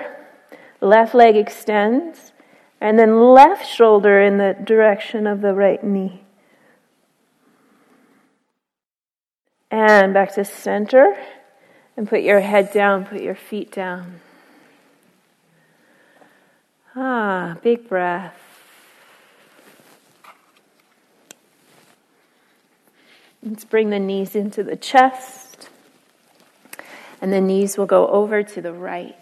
A: Left leg extends. And then left shoulder in the direction of the right knee. And back to center. And put your head down, put your feet down. Ah, big breath. Let's bring the knees into the chest. And the knees will go over to the right.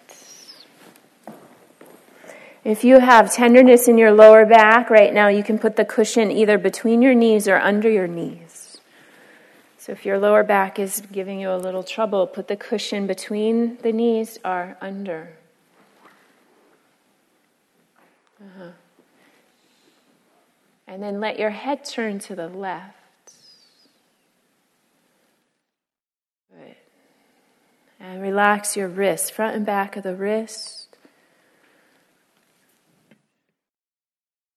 A: If you have tenderness in your lower back right now, you can put the cushion either between your knees or under your knees. So if your lower back is giving you a little trouble, put the cushion between the knees or under. Uh-huh. And then let your head turn to the left. And relax your wrists, front and back of the wrist.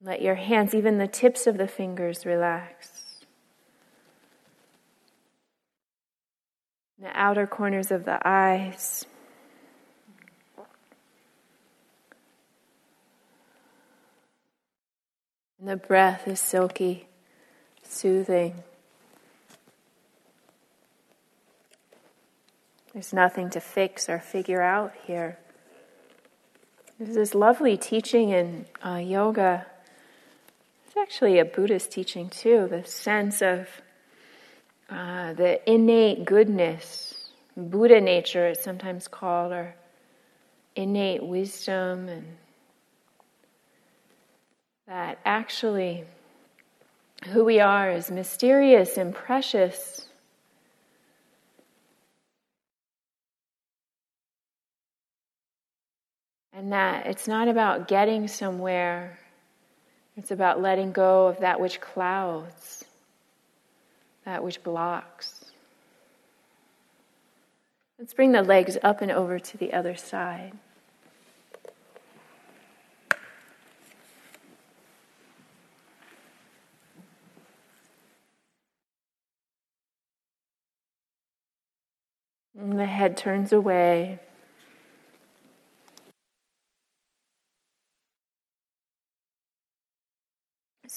A: Let your hands, even the tips of the fingers, relax. The outer corners of the eyes. And the breath is silky, soothing. There's nothing to fix or figure out here. There's this lovely teaching in uh, yoga. It's actually a Buddhist teaching too, the sense of uh, the innate goodness, Buddha nature, it's sometimes called, or innate wisdom, and that actually who we are is mysterious and precious. And that it's not about getting somewhere, it's about letting go of that which clouds, that which blocks. Let's bring the legs up and over to the other side. And the head turns away.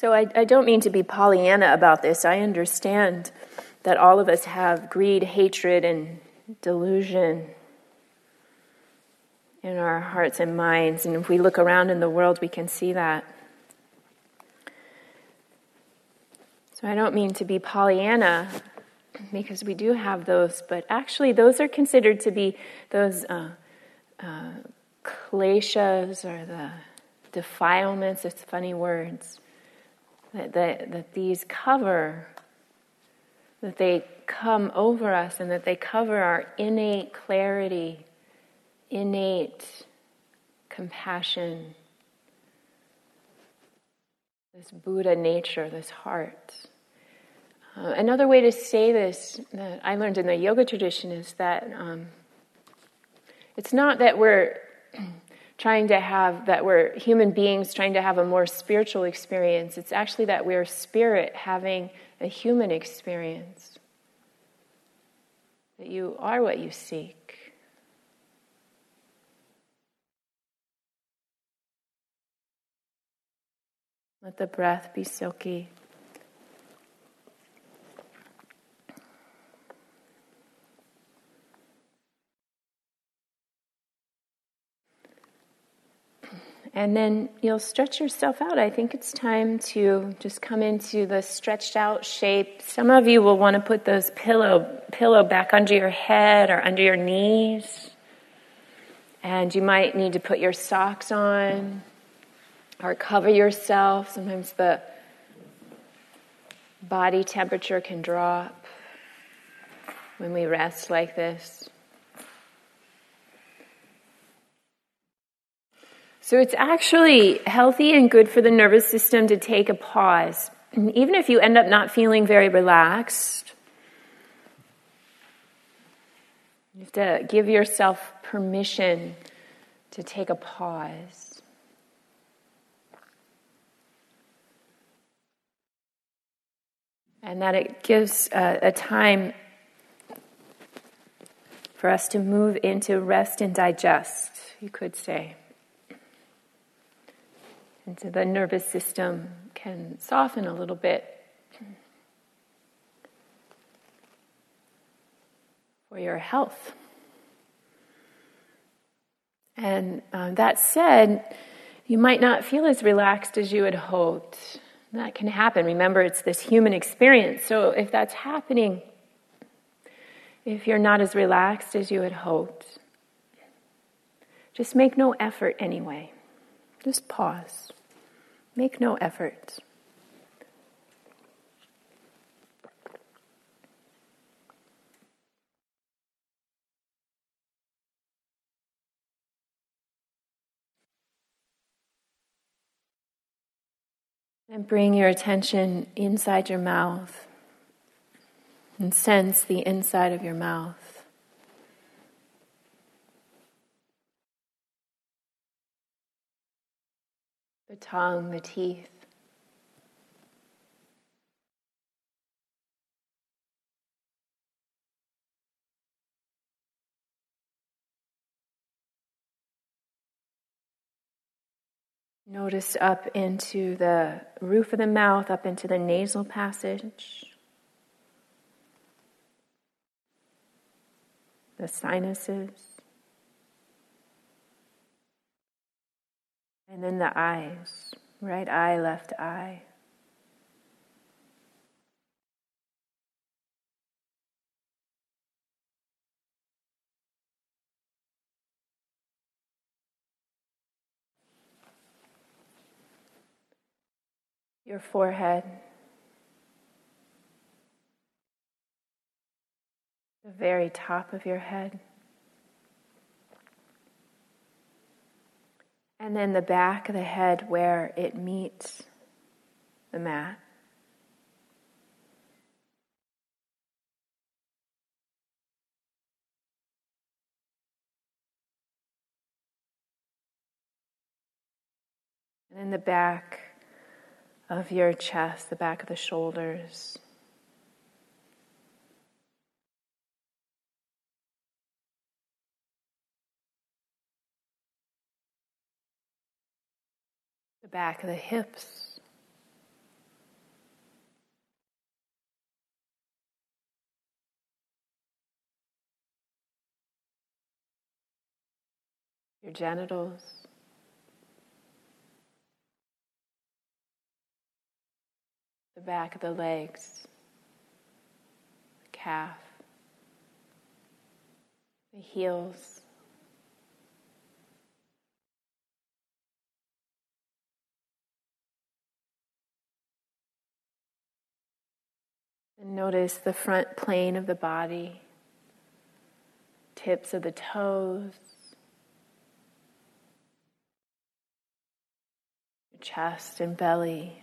A: So I, I don't mean to be Pollyanna about this. I understand that all of us have greed, hatred, and delusion in our hearts and minds. And if we look around in the world, we can see that. So I don't mean to be Pollyanna, because we do have those, but actually, those are considered to be those uh, uh, kleshas or the defilements, it's funny words, that, that, that these cover, that they come over us and that they cover our innate clarity, innate compassion, this Buddha nature, this heart. Uh, another way to say this that I learned in the yoga tradition is that um, it's not that we're trying to have, that we're human beings trying to have a more spiritual experience. It's actually that we're spirit having a human experience. That you are what you seek. Let the breath be silky. And then you'll stretch yourself out. I think it's time to just come into the stretched out shape. Some of you will want to put those pillow pillow back under your head or under your knees. And you might need to put your socks on or cover yourself. Sometimes the body temperature can drop when we rest like this. So it's actually healthy and good for the nervous system to take a pause. And even if you end up not feeling very relaxed, you have to give yourself permission to take a pause. And that it gives a, a time for us to move into rest and digest, you could say. And so the nervous system can soften a little bit for your health. And um, that said, you might not feel as relaxed as you had hoped. That can happen. Remember, it's this human experience. So if that's happening, if you're not as relaxed as you had hoped, just make no effort anyway. Just pause. Make no effort. And bring your attention inside your mouth and sense the inside of your mouth. the tongue, the teeth. Notice up into the roof of the mouth, up into the nasal passage, the sinuses. And then the eyes, right eye, left eye. Your forehead, the very top of your head. And then the back of the head where it meets the mat. And in the back of your chest, the back of the shoulders. The back of the hips. Your genitals. The back of the legs, the calf, the heels. And notice the front plane of the body, tips of the toes, chest and belly.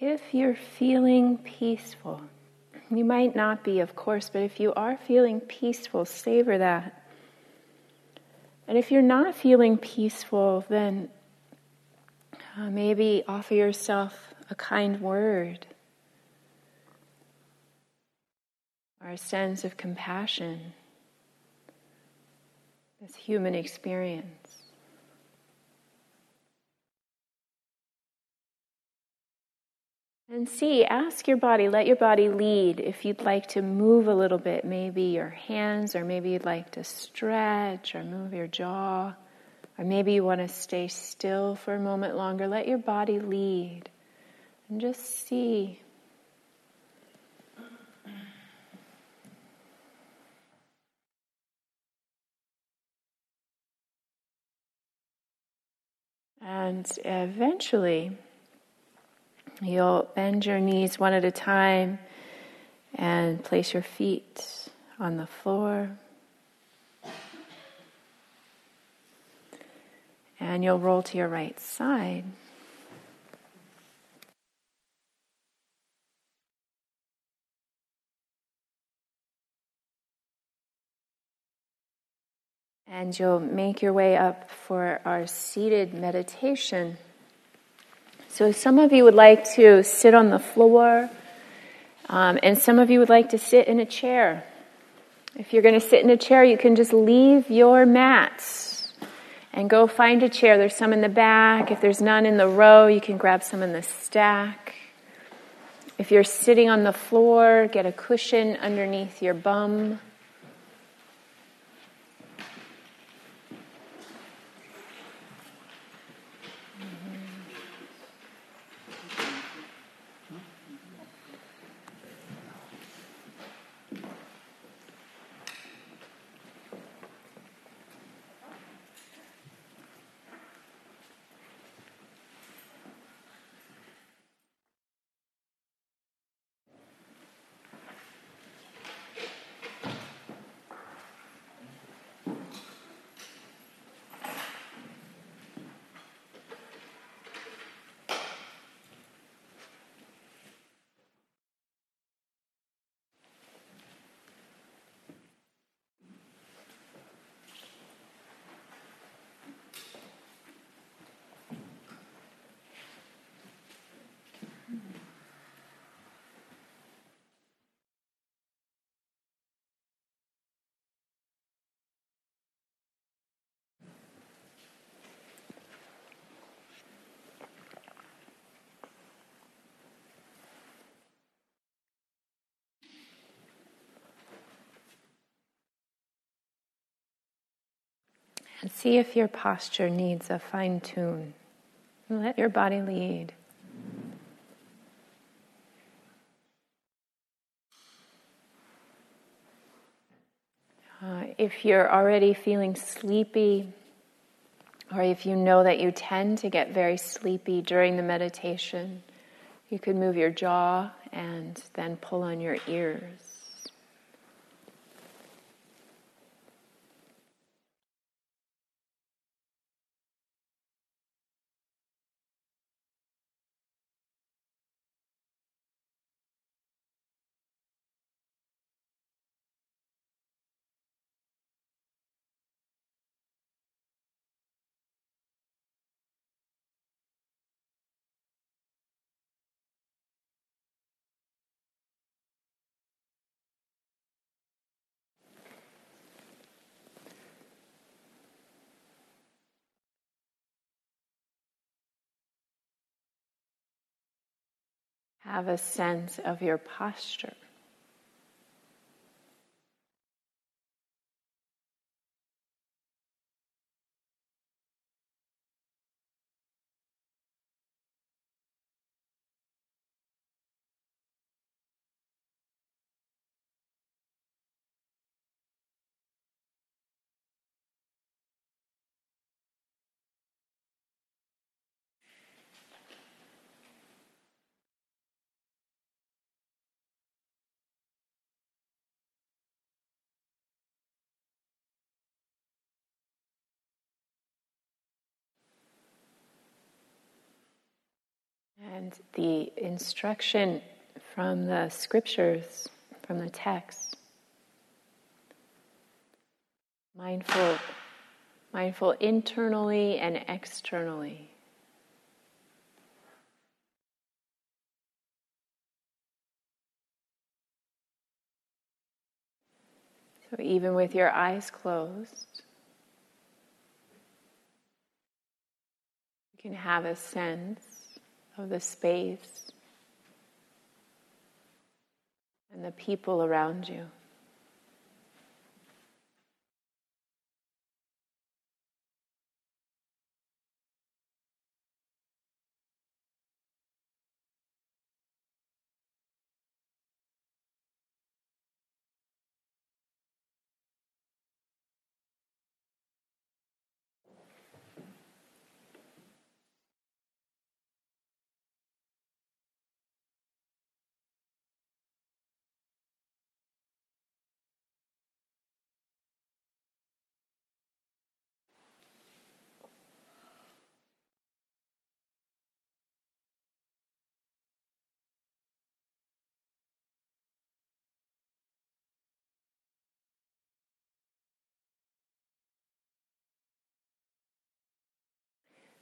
A: If you're feeling peaceful, you might not be, of course, but if you are feeling peaceful, savor that. And if you're not feeling peaceful, then uh, maybe offer yourself a kind word or a sense of compassion, this human experience. And see, ask your body, let your body lead. If you'd like to move a little bit, maybe your hands, or maybe you'd like to stretch or move your jaw, or maybe you want to stay still for a moment longer, let your body lead. And just see. And eventually, You'll bend your knees one at a time and place your feet on the floor. And you'll roll to your right side. And you'll make your way up for our seated meditation. So some of you would like to sit on the floor, um, and some of you would like to sit in a chair. If you're going to sit in a chair, you can just leave your mats and go find a chair. There's some in the back. If there's none in the row, you can grab some in the stack. If you're sitting on the floor, get a cushion underneath your bum. And see if your posture needs a fine tune. Let your body lead. Uh, if you're already feeling sleepy, or if you know that you tend to get very sleepy during the meditation, you could move your jaw and then pull on your ears. Have a sense of your posture. And the instruction from the scriptures, from the text, mindful, mindful internally and externally. So even with your eyes closed, you can have a sense of the space and the people around you.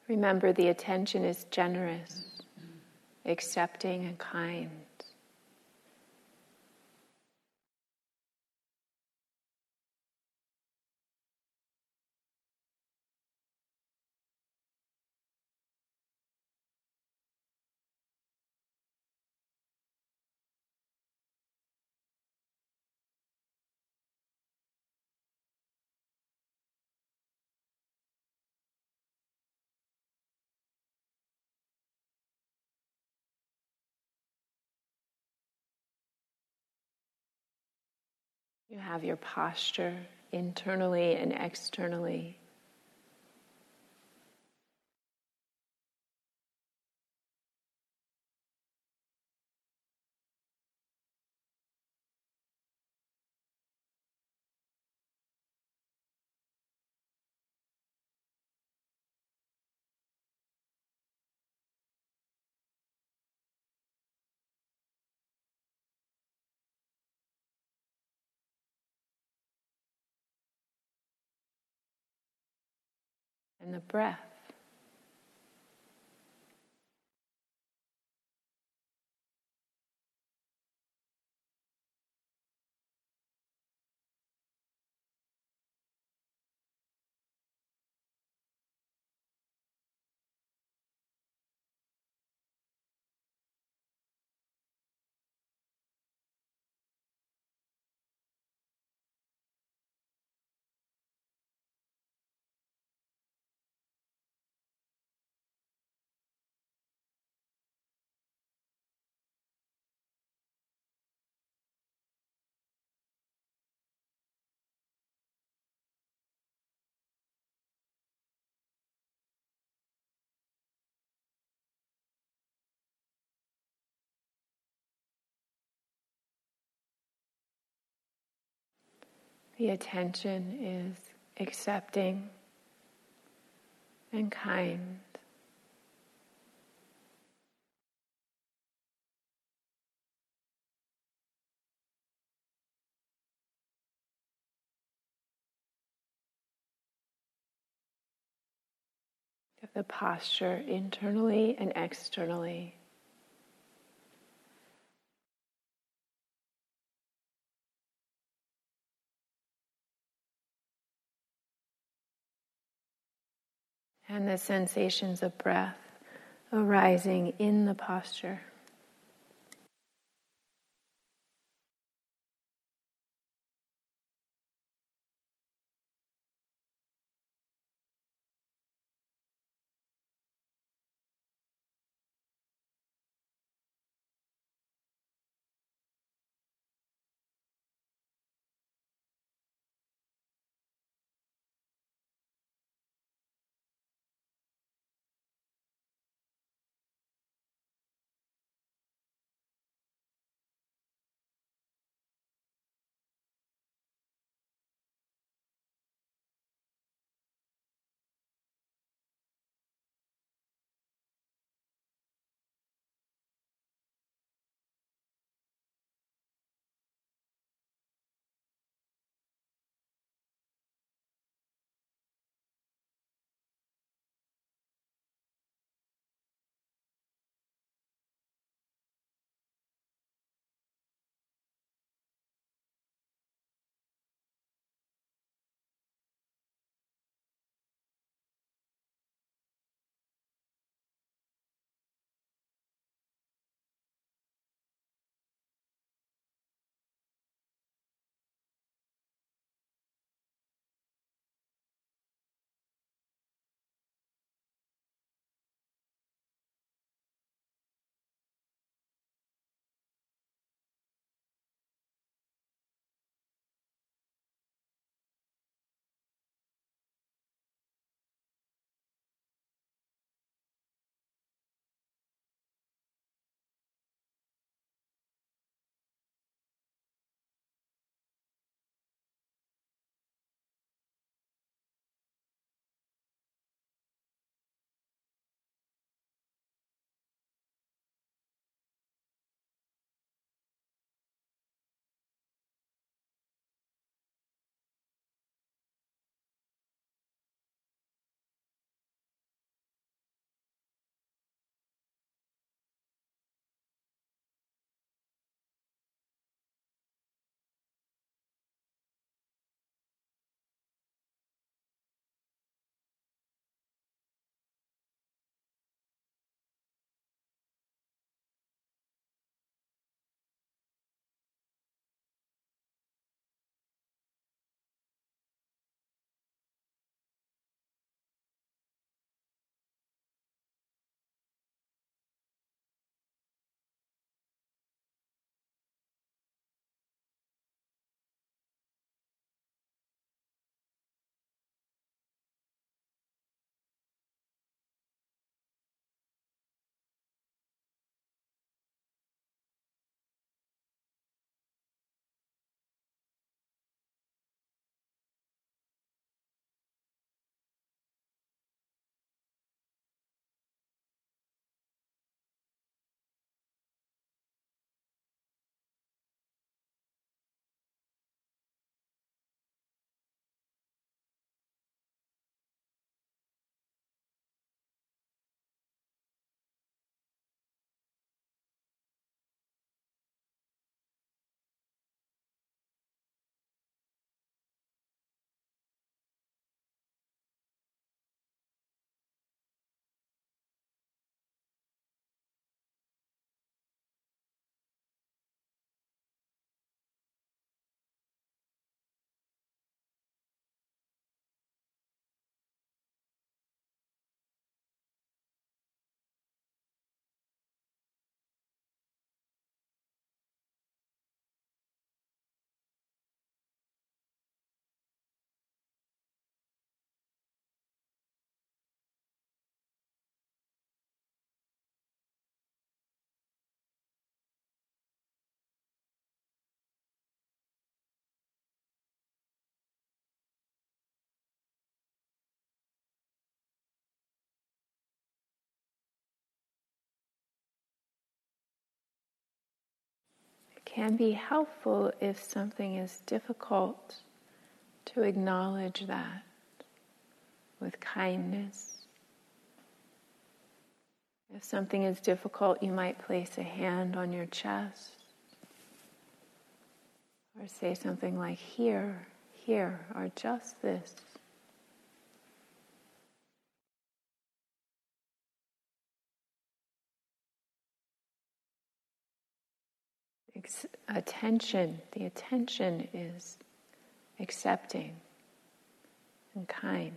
A: Remember, the attention is generous, accepting, and kind. You have your posture internally and externally. The breath. The attention is accepting and kind. of the posture internally and externally. And the sensations of breath arising in the posture. Can be helpful if something is difficult to acknowledge that with kindness. If something is difficult, you might place a hand on your chest or say something like, here, here, or just this. Attention, the attention is accepting and kind.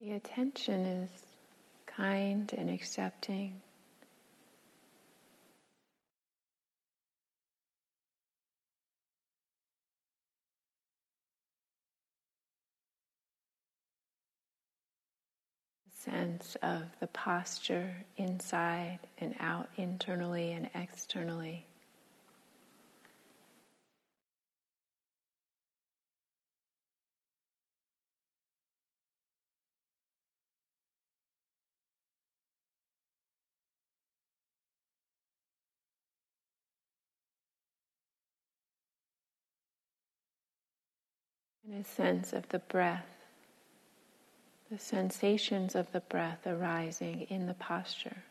A: The attention is kind and accepting. Sense of the posture inside and out, internally and externally. A sense of the breath the sensations of the breath arising in the posture.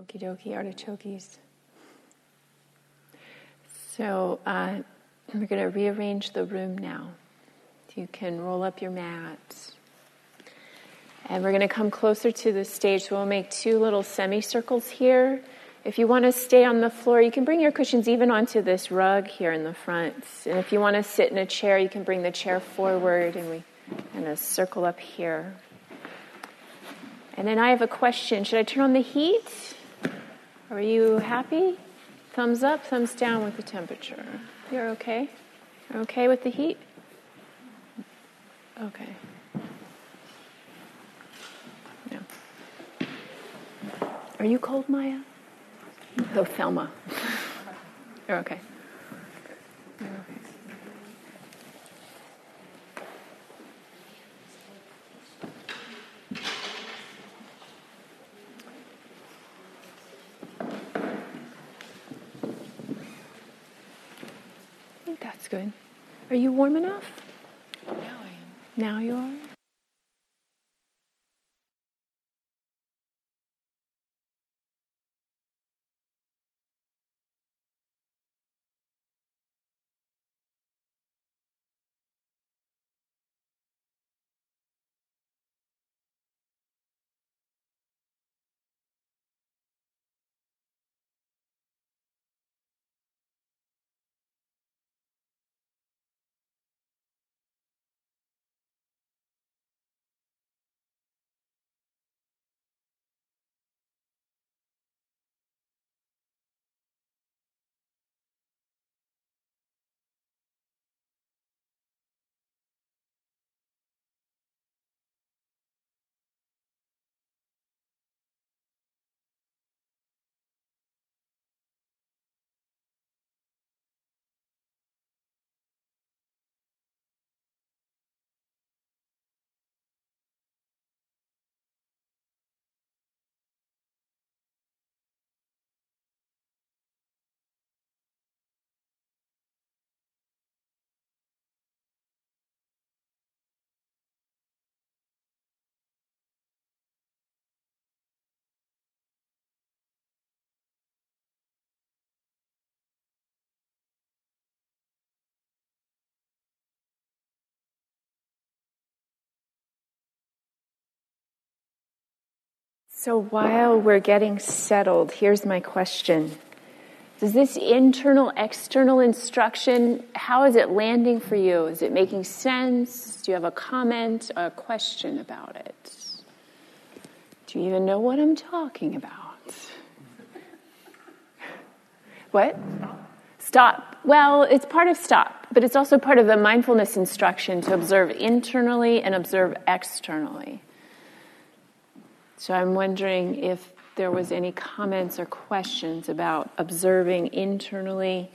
A: Okie dokie, artichokes. So uh, we're going to rearrange the room now. You can roll up your mats. And we're going to come closer to the stage. So we'll make two little semicircles here. If you want to stay on the floor, you can bring your cushions even onto this rug here in the front. And if you want to sit in a chair, you can bring the chair forward and we kind of circle up here. And then I have a question. Should I turn on the heat? Are you happy? Thumbs up, thumbs down with the temperature. You're okay? You're okay with the heat? Okay. No. Are you cold, Maya? Oh, Thelma. You're okay. Good. Are you warm enough?
C: Now I am.
A: Now you are? So while we're getting settled, here's my question. Does this internal external instruction, how is it landing for you? Is it making sense? Do you have a comment, a question about it? Do you even know what I'm talking about? [laughs] What? Stop. Well, it's part of stop, but it's also part of the mindfulness instruction to observe internally and observe externally. So I'm wondering if there was any comments or questions about observing internally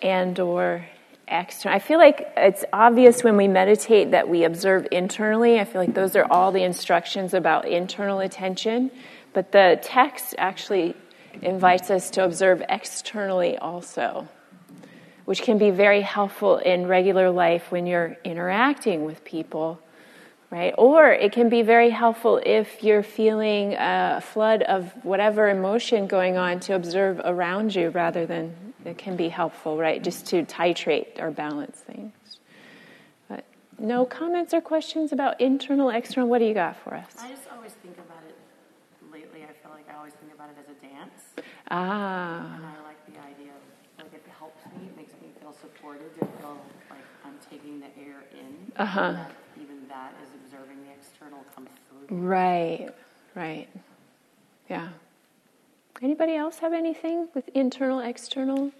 A: and or external. I feel like it's obvious when we meditate that we observe internally. I feel like those are all the instructions about internal attention, but the text actually invites us to observe externally also, which can be very helpful in regular life when you're interacting with people right? Or it can be very helpful if you're feeling a flood of whatever emotion going on to observe around you rather than it can be helpful, right? Just to titrate or balance things. But no comments or questions about internal, external. What do you got for us?
C: I just always think about it lately. I feel like I always think about it as a dance.
A: Ah.
C: And I like the idea of, like, it helps me, it makes me feel supported to feel like I'm taking the air in.
A: Uh huh.
C: Even that is observing external comes through.
A: Right, right. Yeah. Anybody else have anything with internal, external?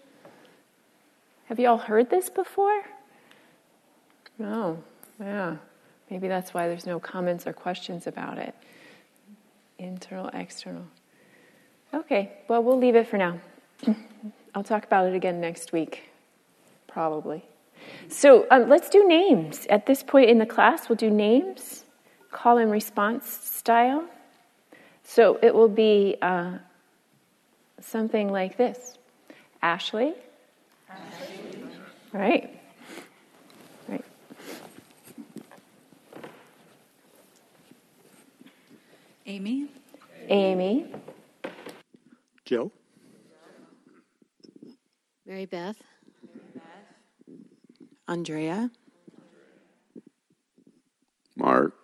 A: Have you all heard this before? No. Yeah. Maybe that's why there's no comments or questions about it. Internal, external. Okay, well, we'll leave it for now. [clears throat] I'll talk about it again next week, probably. So um, let's do names. At this point in the class, we'll do names, call and response style. So it will be uh, something like this Ashley. Ashley. Right. Right.
D: Amy,
A: Amy.
D: Joe?
E: Mary Beth.
F: Andrea.
G: Mark.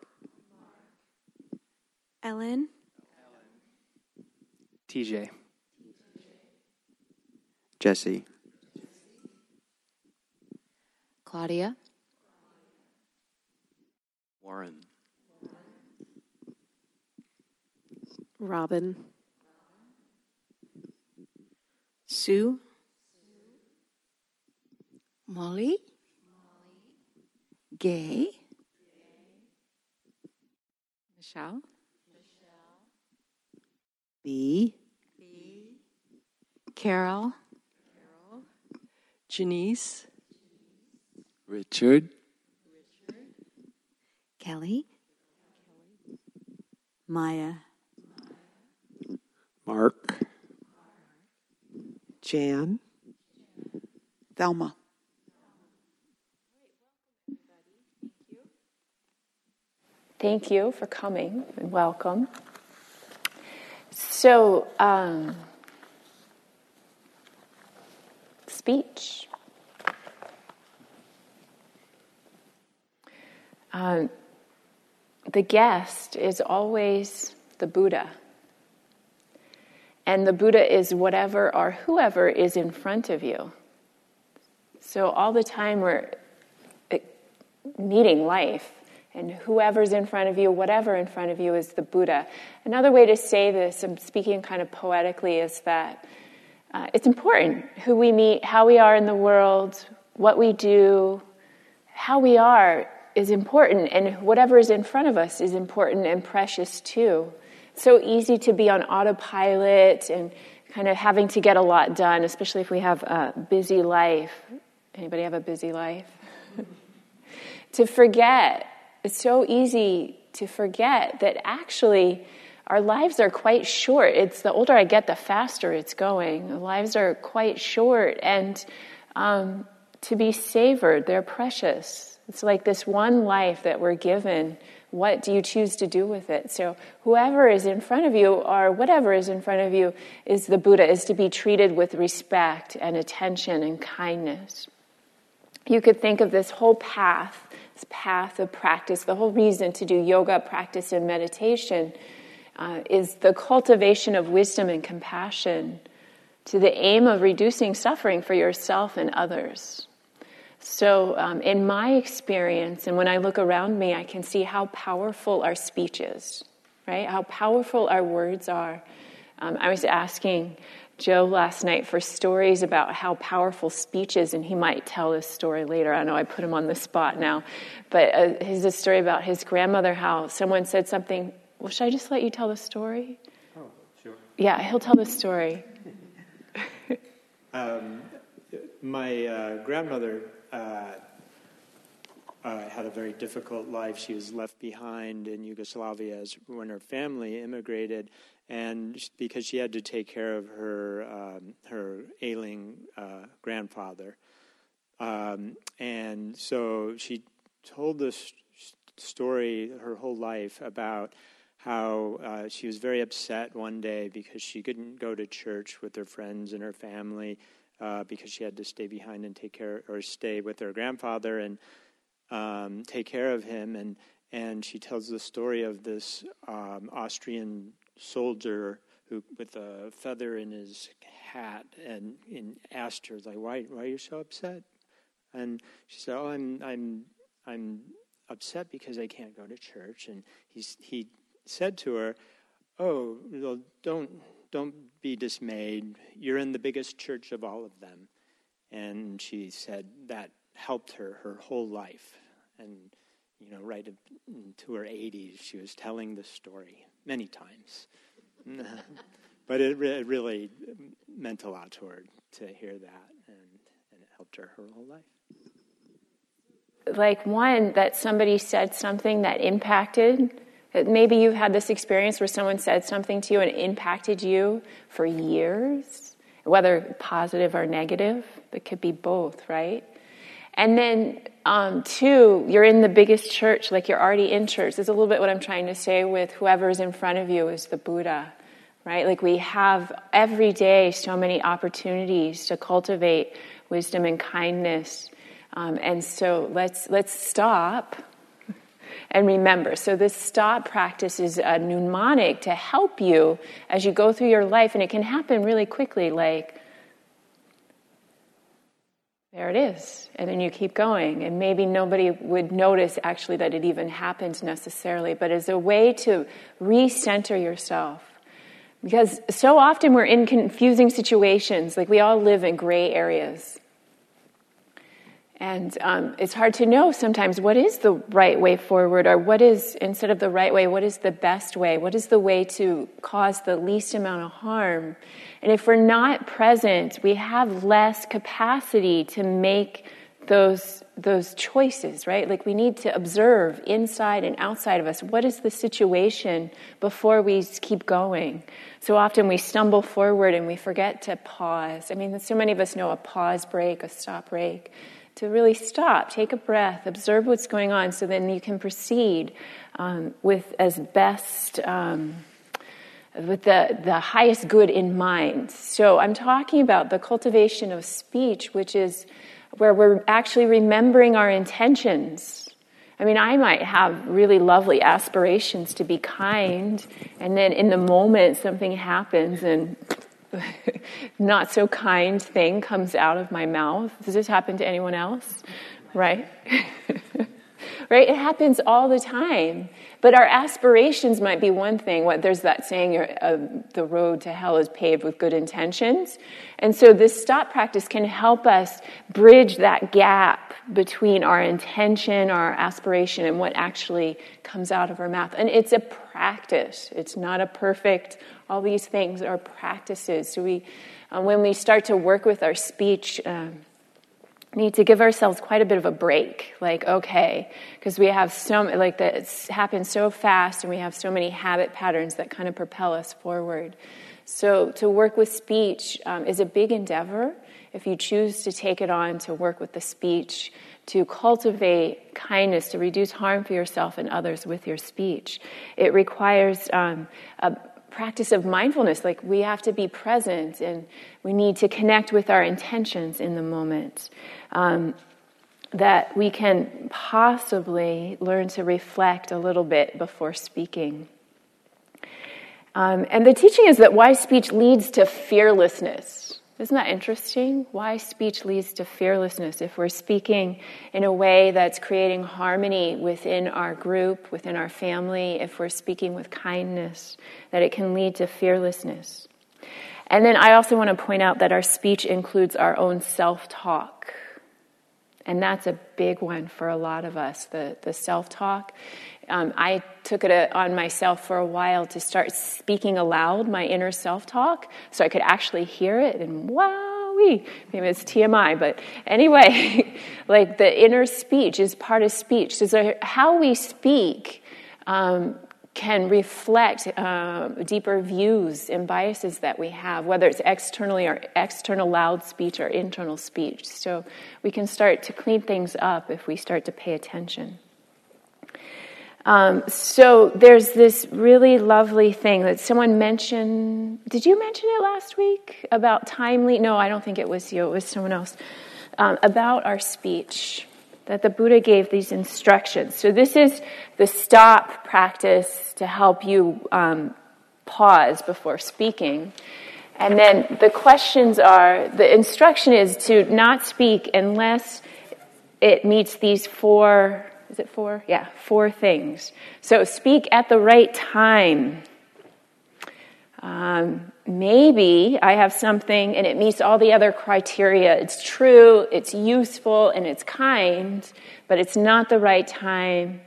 F: Ellen.
H: TJ.
G: Jesse.
E: Claudia.
G: Warren.
F: Robin. Sue. Molly. Gay.
E: Michelle.
F: B. Carol. Janice.
G: Richard.
F: Kelly. Maya.
G: Mark.
I: Jan. Thelma.
A: Thank you for coming and welcome. So, um, speech. Um, the guest is always the Buddha. And the Buddha is whatever or whoever is in front of you. So, all the time we're eh, meeting life, and whoever's in front of you, whatever in front of you, is the Buddha. Another way to say this, I'm speaking kind of poetically, is that uh, it's important who we meet, how we are in the world, what we do, how we are is important, and whatever is in front of us is important and precious too. It's so easy to be on autopilot and kind of having to get a lot done, especially if we have a busy life. Anybody have a busy life? [laughs] to forget it's so easy to forget that actually our lives are quite short. It's the older I get, the faster it's going. Lives are quite short, and um, to be savored, they're precious. It's like this one life that we're given. What do you choose to do with it? So, whoever is in front of you, or whatever is in front of you, is the Buddha, is to be treated with respect and attention and kindness. You could think of this whole path path of practice, the whole reason to do yoga practice and meditation uh, is the cultivation of wisdom and compassion to the aim of reducing suffering for yourself and others. So, um, in my experience, and when I look around me, I can see how powerful our speech is, right? How powerful our words are. Um, I was asking Joe last night for stories about how powerful speech is, and he might tell this story later. I know I put him on the spot now, but uh, here's a story about his grandmother. How someone said something. Well, should I just let you tell the story?
D: Oh, sure.
A: Yeah, he'll tell the story. [laughs]
D: um, my uh, grandmother uh, uh, had a very difficult life. She was left behind in Yugoslavia as when her family immigrated and because she had to take care of her um, her ailing uh, grandfather, um, and so she told this story her whole life about how uh, she was very upset one day because she couldn't go to church with her friends and her family uh, because she had to stay behind and take care or stay with her grandfather and um, take care of him. And and she tells the story of this um, Austrian soldier who with a feather in his hat and, and asked her like why why are you so upset? And she said oh i'm i'm i'm upset because i can't go to church. And he's he said to her oh well don't don't be dismayed. You're in the biggest church of all of them. And she said that helped her her whole life. And you know right into her 80s she was telling this story many times. [laughs] but it, re- it, really meant a lot to her to hear that, and, and it helped her her whole life.
A: Like one, that somebody said something that impacted. Maybe you've had this experience where someone said something to you and impacted you for years, whether positive or negative. It could be both, right? And then, um, two, you're in the biggest church, like you're already in church. It's a little bit what I'm trying to say with whoever's in front of you is the Buddha. right? Like we have every day so many opportunities to cultivate wisdom and kindness. Um, and so let's, let's stop and remember. So this stop practice is a mnemonic to help you as you go through your life, and it can happen really quickly, like, there it is. And then you keep going. And maybe nobody would notice actually that it even happened necessarily, but as a way to recenter yourself. Because so often we're in confusing situations, like we all live in gray areas. And um, it's hard to know sometimes what is the right way forward, or what is, instead of the right way, what is the best way? What is the way to cause the least amount of harm? And if we're not present, we have less capacity to make those, those choices, right? Like we need to observe inside and outside of us what is the situation before we keep going. So often we stumble forward and we forget to pause. I mean, so many of us know a pause break, a stop break to really stop, take a breath, observe what's going on, so then you can proceed um, with as best. Um, with the, the highest good in mind. So, I'm talking about the cultivation of speech, which is where we're actually remembering our intentions. I mean, I might have really lovely aspirations to be kind, and then in the moment something happens and [laughs] not so kind thing comes out of my mouth. Does this happen to anyone else? Right? [laughs] right? It happens all the time. But our aspirations might be one thing. What there's that saying, uh, the road to hell is paved with good intentions. And so this stop practice can help us bridge that gap between our intention, our aspiration, and what actually comes out of our mouth. And it's a practice. It's not a perfect. All these things are practices. So we, uh, when we start to work with our speech. Um, need to give ourselves quite a bit of a break like okay because we have so like that it's happened so fast and we have so many habit patterns that kind of propel us forward so to work with speech um, is a big endeavor if you choose to take it on to work with the speech to cultivate kindness to reduce harm for yourself and others with your speech it requires um, a practice of mindfulness like we have to be present and we need to connect with our intentions in the moment um, that we can possibly learn to reflect a little bit before speaking. Um, and the teaching is that wise speech leads to fearlessness. Isn't that interesting? Why speech leads to fearlessness. If we're speaking in a way that's creating harmony within our group, within our family, if we're speaking with kindness, that it can lead to fearlessness. And then I also want to point out that our speech includes our own self talk. And that's a big one for a lot of us, the, the self talk. Um, I took it uh, on myself for a while to start speaking aloud my inner self talk so I could actually hear it and wowee. Maybe it's TMI, but anyway, [laughs] like the inner speech is part of speech. So, how we speak um, can reflect uh, deeper views and biases that we have, whether it's externally or external loud speech or internal speech. So we can start to clean things up if we start to pay attention. Um, so there's this really lovely thing that someone mentioned. Did you mention it last week about timely? No, I don't think it was you. It was someone else. Um, about our speech that the Buddha gave these instructions. So, this is the stop practice to help you um, pause before speaking. And then the questions are the instruction is to not speak unless it meets these four, is it four? Yeah, four things. So, speak at the right time. Um, maybe I have something and it meets all the other criteria. It's true, it's useful, and it's kind, but it's not the right time.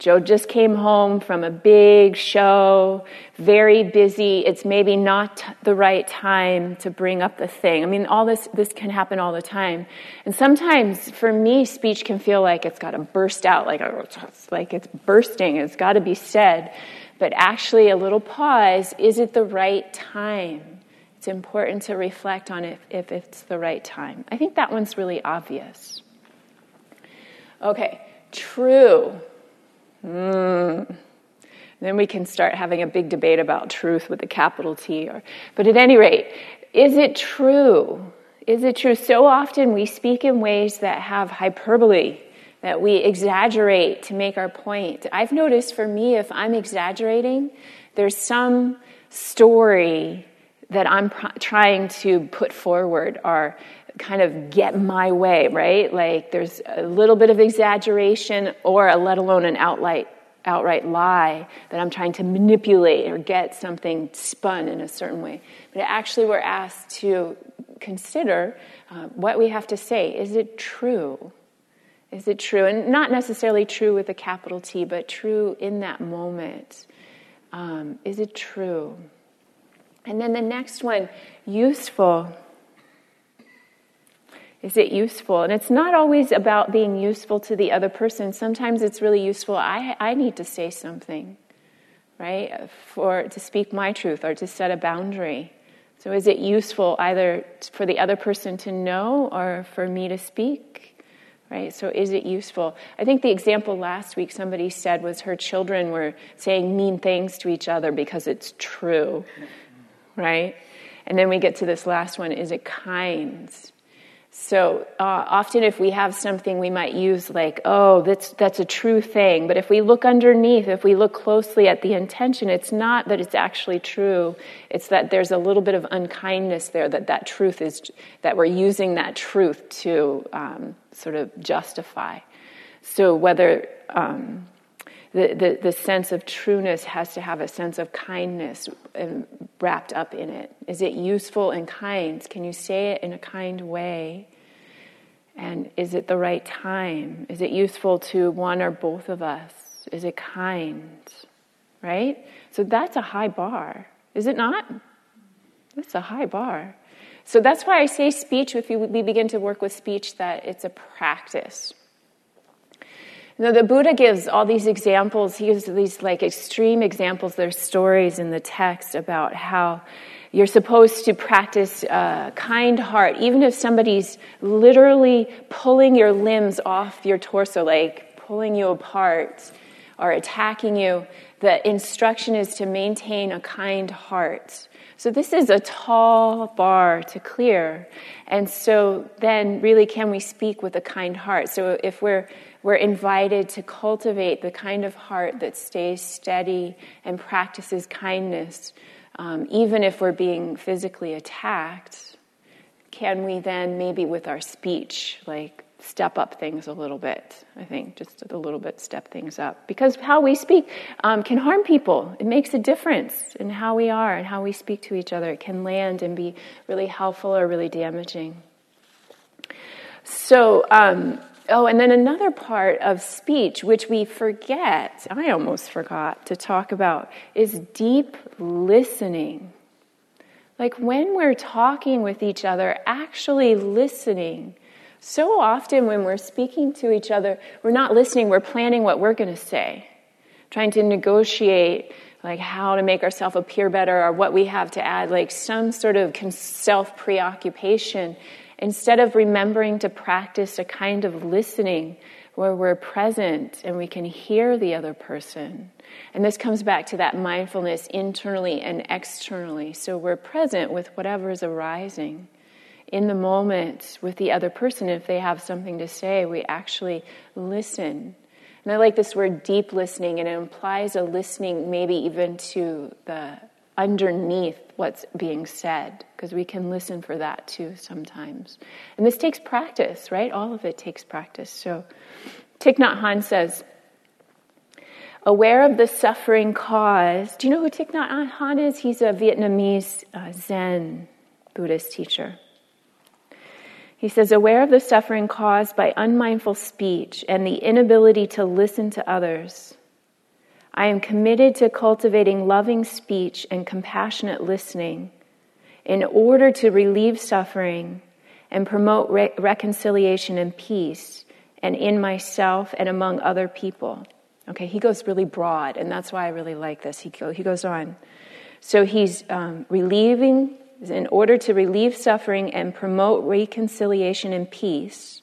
A: Joe just came home from a big show, very busy. It's maybe not the right time to bring up the thing. I mean, all this, this can happen all the time. And sometimes for me, speech can feel like it's got to burst out, like, oh, like it's bursting, it's got to be said but actually a little pause is it the right time? It's important to reflect on it if it's the right time. I think that one's really obvious. Okay, true. Mm. then we can start having a big debate about truth with a capital T. Or, but at any rate, is it true? Is it true? So often we speak in ways that have hyperbole, that we exaggerate to make our point. I've noticed for me, if I'm exaggerating, there's some story that I'm pr- trying to put forward or kind of get my way, right? Like there's a little bit of exaggeration or let alone an outright outright lie that I'm trying to manipulate or get something spun in a certain way. But actually, we're asked to consider uh, what we have to say. Is it true? Is it true? And not necessarily true with a capital T, but true in that moment. Um, is it true? And then the next one, useful. Is it useful? And it's not always about being useful to the other person. Sometimes it's really useful. I, I need to say something, right? For to speak my truth or to set a boundary. So is it useful either for the other person to know or for me to speak? Right? So is it useful? I think the example last week somebody said was her children were saying mean things to each other because it's true. Right? And then we get to this last one is it kind? So uh, often, if we have something, we might use like, "Oh, that's that's a true thing." But if we look underneath, if we look closely at the intention, it's not that it's actually true. It's that there's a little bit of unkindness there. That that truth is that we're using that truth to um, sort of justify. So whether um, the, the, sense of trueness has to have a sense of kindness um, wrapped up in it. Is it useful and kind? Can you say it in a kind way? And is it the right time? Is it useful to one or both of us? Is it kind? Right? So that's a high bar, is it not? That's a high bar. So that's why I say speech, if we begin to work with speech, that it's a practice. Now, the Buddha gives all these examples. He gives these like extreme examples. There's stories in the text about how you're supposed to practice a kind heart, even if somebody's literally pulling your limbs off your torso, like pulling you apart or attacking you. The instruction is to maintain a kind heart. So, this is a tall bar to clear. And so, then really, can we speak with a kind heart? So, if we're we're invited to cultivate the kind of heart that stays steady and practices kindness, um, even if we're being physically attacked. Can we then, maybe with our speech, like step up things a little bit? I think just a little bit step things up. Because how we speak um, can harm people. It makes a difference in how we are and how we speak to each other. It can land and be really helpful or really damaging. So, um, Oh, and then another part of speech, which we forget, I almost forgot to talk about, is deep listening. Like when we're talking with each other, actually listening. So often when we're speaking to each other, we're not listening, we're planning what we're going to say, trying to negotiate like how to make ourselves appear better or what we have to add, like some sort of self preoccupation instead of remembering to practice a kind of listening where we're present and we can hear the other person. And this comes back to that mindfulness internally and externally. So we're present with whatever is arising in the moment with the other person. If they have something to say, we actually listen. And I like this word deep listening, and it implies a listening maybe even to the underneath what's being said, because we can listen for that too sometimes. And this takes practice, right? All of it takes practice. So Thich Nhat Hanh says, aware of the suffering cause. Do you know who Thich Nhat Hanh is? He's a Vietnamese uh, Zen Buddhist teacher. He says, aware of the suffering caused by unmindful speech and the inability to listen to others I am committed to cultivating loving speech and compassionate listening in order to relieve suffering and promote re- reconciliation and peace and in myself and among other people. Okay, he goes really broad, and that's why I really like this. He, go, he goes on. So he's um, relieving, in order to relieve suffering and promote reconciliation and peace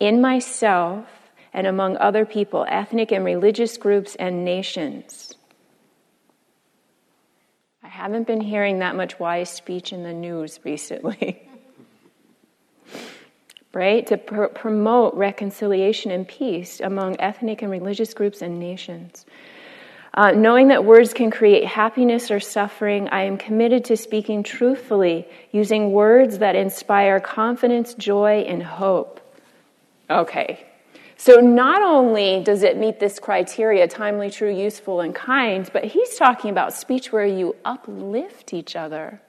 A: in myself and among other people, ethnic and religious groups and nations. I haven't been hearing that much wise speech in the news recently. [laughs] right? To pr- promote reconciliation and peace among ethnic and religious groups and nations. Uh, knowing that words can create happiness or suffering, I am committed to speaking truthfully, using words that inspire confidence, joy, and hope. Okay. So, not only does it meet this criteria timely, true, useful, and kind, but he's talking about speech where you uplift each other.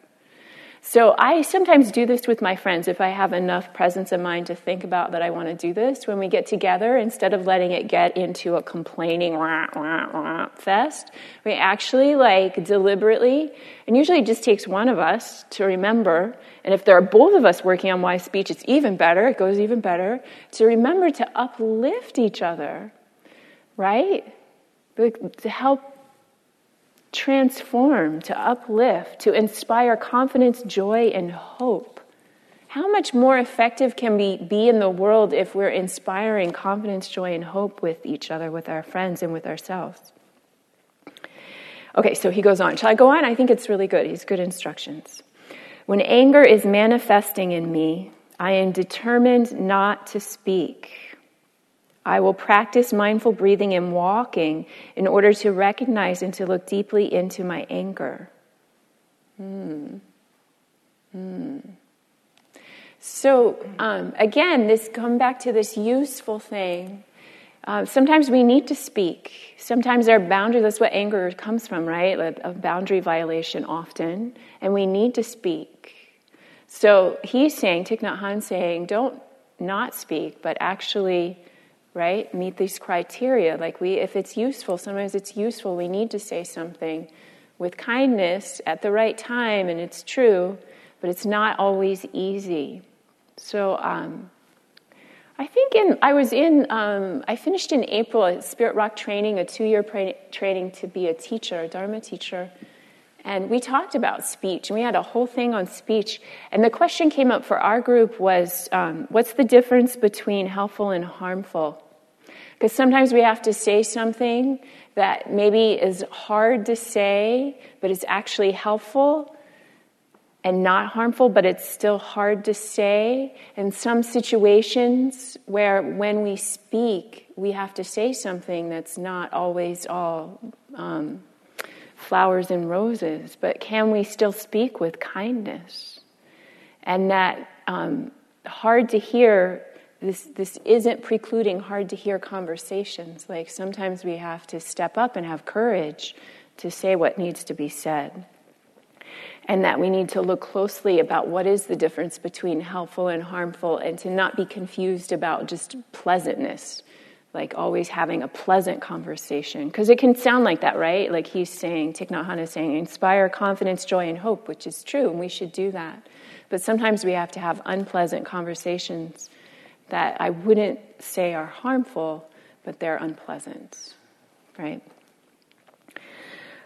A: So I sometimes do this with my friends if I have enough presence of mind to think about that I want to do this. When we get together, instead of letting it get into a complaining rah, rah, rah, fest, we actually like deliberately, and usually it just takes one of us to remember. And if there are both of us working on wise speech, it's even better, it goes even better, to remember to uplift each other, right? To help transform, to uplift, to inspire confidence, joy, and hope. How much more effective can we be in the world if we're inspiring confidence, joy, and hope with each other, with our friends, and with ourselves? Okay, so he goes on. Shall I go on? I think it's really good. He's good instructions. When anger is manifesting in me, I am determined not to speak. I will practice mindful breathing and walking in order to recognize and to look deeply into my anger. Hmm. Hmm. So, um, again, this come back to this useful thing. Uh, sometimes we need to speak. Sometimes our boundary, that's what anger comes from, right? A, a boundary violation often. And we need to speak. So he's saying, Thich Nhat Hanh saying, don't not speak, but actually right? Meet these criteria. Like we, if it's useful, sometimes it's useful. We need to say something with kindness at the right time, and it's true, but it's not always easy. So, um, I think in I was in um, I finished in April at Spirit Rock training, a two-year pra- training to be a teacher, a Dharma teacher, and we talked about speech, and we had a whole thing on speech. And the question came up for our group was, um, what's the difference between helpful and harmful? Because sometimes we have to say something that maybe is hard to say, but it's actually helpful and not harmful, but it's still hard to say. In some situations where when we speak, we have to say something that's not always all um, flowers and roses, but can we still speak with kindness? And that um, hard to hear this, this isn't precluding hard to hear conversations. Like sometimes we have to step up and have courage to say what needs to be said. And that we need to look closely about what is the difference between helpful and harmful, and to not be confused about just pleasantness, like always having a pleasant conversation. Because it can sound like that, right? Like he's saying, Thich Nhat Hanh is saying, inspire confidence, joy, and hope, which is true, and we should do that. But sometimes we have to have unpleasant conversations that I wouldn't say are harmful, but they're unpleasant, right?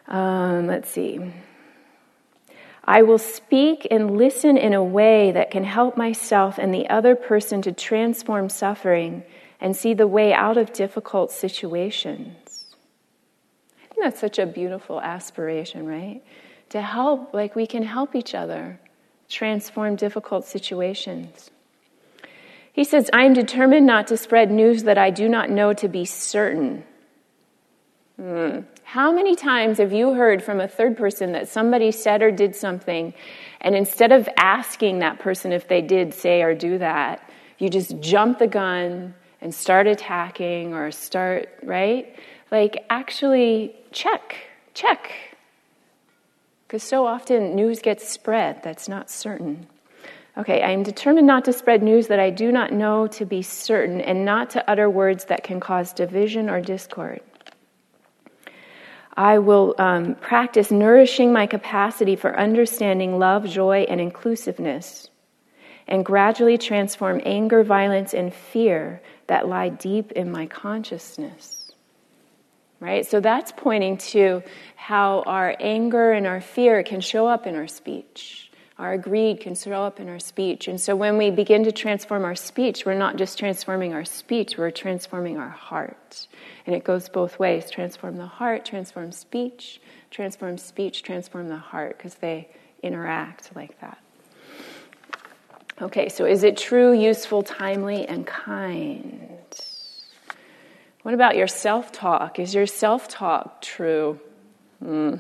A: Um, let's see. I will speak and listen in a way that can help myself and the other person to transform suffering and see the way out of difficult situations. I think that's such a beautiful aspiration, right? To help, like we can help each other transform difficult situations. He says, I am determined not to spread news that I do not know to be certain. Hmm. How many times have you heard from a third person that somebody said or did something, and instead of asking that person if they did say or do that, you just jump the gun and start attacking or start, right? Like, actually, check, check. Because so often news gets spread that's not certain. Okay, I am determined not to spread news that I do not know to be certain and not to utter words that can cause division or discord. I will um, practice nourishing my capacity for understanding love, joy, and inclusiveness, and gradually transform anger, violence, and fear that lie deep in my consciousness. Right? So that's pointing to how our anger and our fear can show up in our speech Our greed can show up in our speech. And so when we begin to transform our speech, we're not just transforming our speech, we're transforming our heart. And it goes both ways transform the heart, transform speech, transform speech, transform the heart, because they interact like that. Okay, so is it true, useful, timely, and kind? What about your self talk? Is your self talk true? Hmm.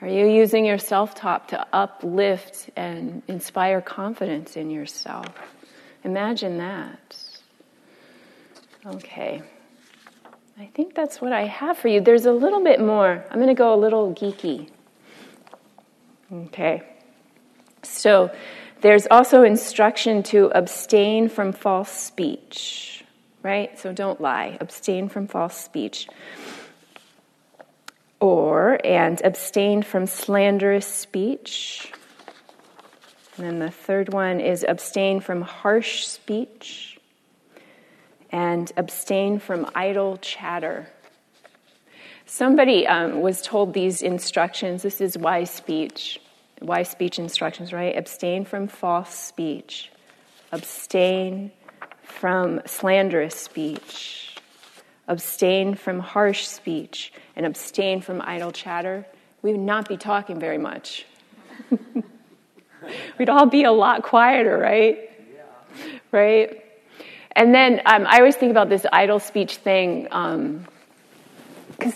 A: Are you using your self talk to uplift and inspire confidence in yourself? Imagine that. Okay. I think that's what I have for you. There's a little bit more. I'm going to go a little geeky. Okay. So there's also instruction to abstain from false speech, right? So don't lie. Abstain from false speech or and abstain from slanderous speech. And then the third one is abstain from harsh speech and abstain from idle chatter. Somebody um, was told these instructions. This is wise speech, wise speech instructions, right? Abstain from false speech, abstain from slanderous speech abstain from harsh speech, and abstain from idle chatter, we would not be talking very much. [laughs] We'd all be a lot quieter, right? Yeah. Right? And then um, I always think about this idle speech thing. Because, um,